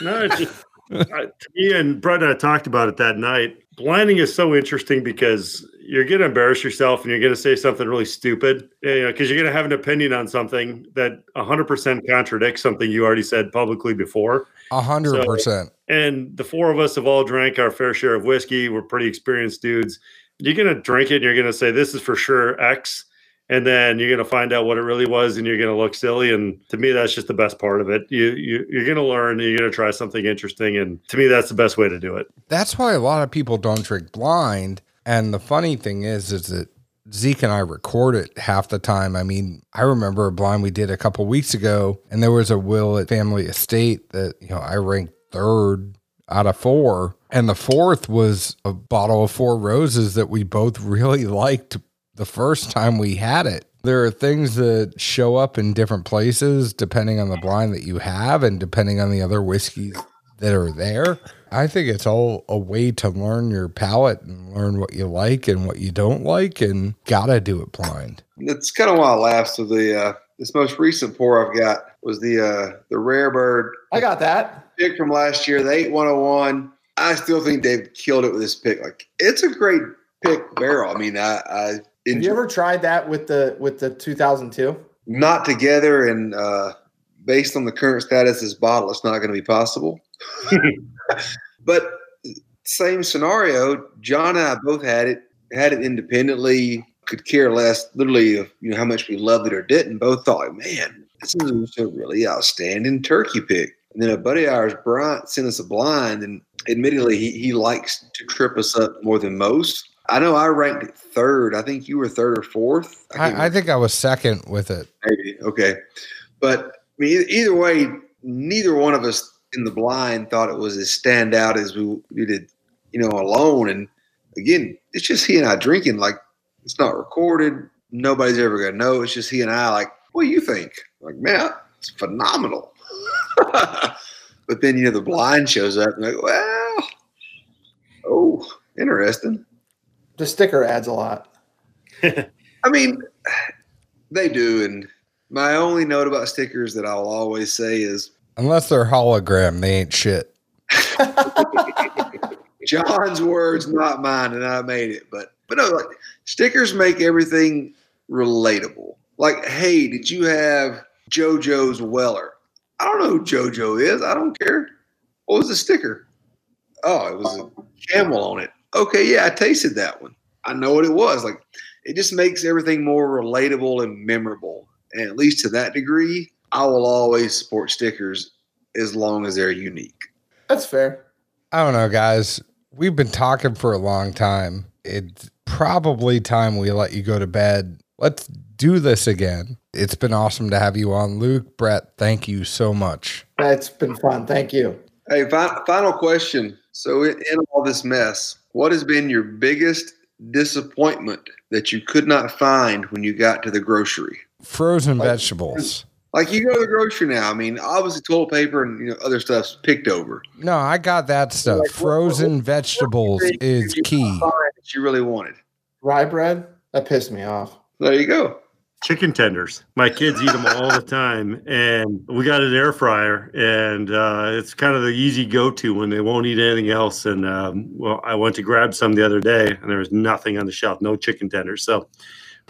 No, it's just, I, me and Brett and I talked about it that night. Blinding is so interesting because you're going to embarrass yourself and you're going to say something really stupid, you know, because you're going to have an opinion on something that 100% contradicts something you already said publicly before. A hundred So- percent. And the four of us have all drank our fair share of whiskey. We're pretty experienced dudes. You're going to drink it and you're going to say, this is for sure X. And then you're going to find out what it really was and you're going to look silly. And to me, that's just the best part of it. You, you, you're going to learn, you're going to try something interesting. And to me, that's the best way to do it. That's why a lot of people don't drink blind. And the funny thing is, is that Zeke and I record it half the time. I mean, I remember a blind we did a couple weeks ago, and there was a Willett Family Estate that you know I ranked third out of four, and the fourth was a bottle of Four Roses that we both really liked the first time we had it. There are things that show up in different places depending on the blind that you have and depending on the other whiskeys that are there. I think it's all a way to learn your palate and learn what you like and what you don't like, and gotta do it blind. That's kind of why I laughed. So the uh, this most recent pour I've got was the uh, the Rare Breed I got that. pick from last year, the 8101. I still think they've killed it with this pick. Like it's a great pick barrel. I mean, I, I Have you ever tried that with the with the 2002? not together and uh, based on the current status of this bottle, it's not going to be possible. but same scenario, John and I both had it, had it independently, could care less literally of you know how much we loved it or didn't. Both thought, man, this is a really outstanding turkey pick. And then a buddy of ours, Bryant, sent us a blind, and admittedly, he, he likes to trip us up more than most. I know I ranked third. I think you were third or fourth. can't I, I think I was second with it. Maybe. Okay. But I mean, either, way, neither one of us in the blind thought it was as stand out as we, we did, you know, alone. And again, it's just he and I drinking. Like, it's not recorded. Nobody's ever going to know. It's just he and I, like, what do you think? Like, man, it's phenomenal. but then, you know, the blind shows up and like, well, oh, interesting. The sticker adds a lot. I mean, they do. And my only note about stickers that I'll always say is Unless they're hologram, they ain't shit. John's words, not mine, and I made it. But but no, like stickers make everything relatable. Like, hey, did you have JoJo's Weller? I don't know who JoJo is. I don't care. What was the sticker? Oh, it was a camel on it. Okay, yeah, I tasted that one. I know what it was. Like, it just makes everything more relatable and memorable. And at least to that degree, I will always support stickers as long as they're unique. That's fair. I don't know, guys. We've been talking for a long time. It's probably time we let you go to bed. Let's do this again. It's been awesome to have you on, Luke. Brett, thank you so much. It's been fun. Thank you. Hey, fi- final question. So, in, in all this mess, what has been your biggest disappointment that you could not find when you got to the grocery? frozen Like- vegetables. Like you go to the grocery now. I mean, obviously toilet paper and you know other stuff's picked over. No, I got that stuff. Like, what- Frozen vegetables Did is key. find That you really wanted. Rye bread? That pissed me off. There you go. Chicken tenders. My kids eat them all the time, and we got an air fryer, and uh, it's kind of the easy go-to when they won't eat anything else. And um, well, I went to grab some the other day, and there was nothing on the shelf, no chicken tenders. So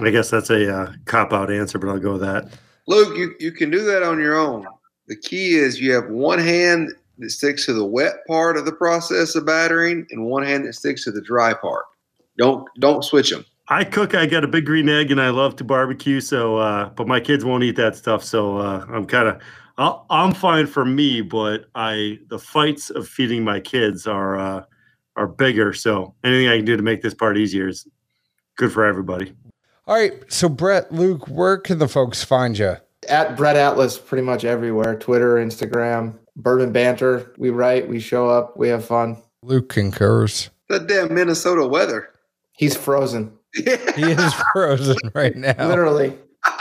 I guess that's a uh, cop-out answer, but I'll go with that. Luke, you, you can do that on your own. The key is you have one hand that sticks to the wet part of the process of battering and one hand that sticks to the dry part. Don't don't switch them. I cook. I got a big green egg, and I love to barbecue. So, uh, but my kids won't eat that stuff. So uh, I'm kind of, I'm fine for me. But I, the fights of feeding my kids are uh, are bigger. So anything I can do to make this part easier is good for everybody. All right. So, Brett, Luke, where can the folks find you? At Brett Atlas, pretty much everywhere Twitter, Instagram, Bourbon Banter. We write, we show up, we have fun. Luke concurs. That damn Minnesota weather. He's frozen, He is frozen right now. literally.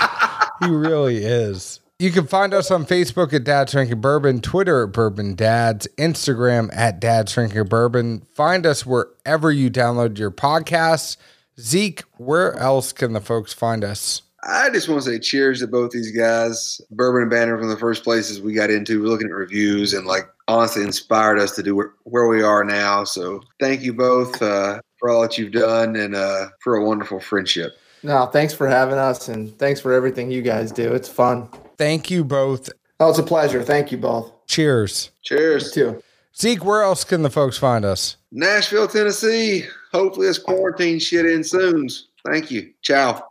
He really is. You can find us on Facebook at Dad's Drinking Bourbon, Twitter at Bourbon Dads, Instagram at Dad's Drinking Bourbon. Find us wherever you download your podcasts. Zeke, where else can the folks find us? I just want to say cheers to both these guys. Bourbon and Banter from the first places we got into, we're looking at reviews and like honestly inspired us to do where, where we are now. So thank you both uh, for all that you've done and uh, for a wonderful friendship. No, thanks for having us and thanks for everything you guys do. It's fun. Thank you both. Oh, it's a pleasure. Thank you both. Cheers. Cheers. Too. Zeke, where else can the folks find us? Nashville, Tennessee. Hopefully this quarantine shit ends soon. Thank you. Ciao.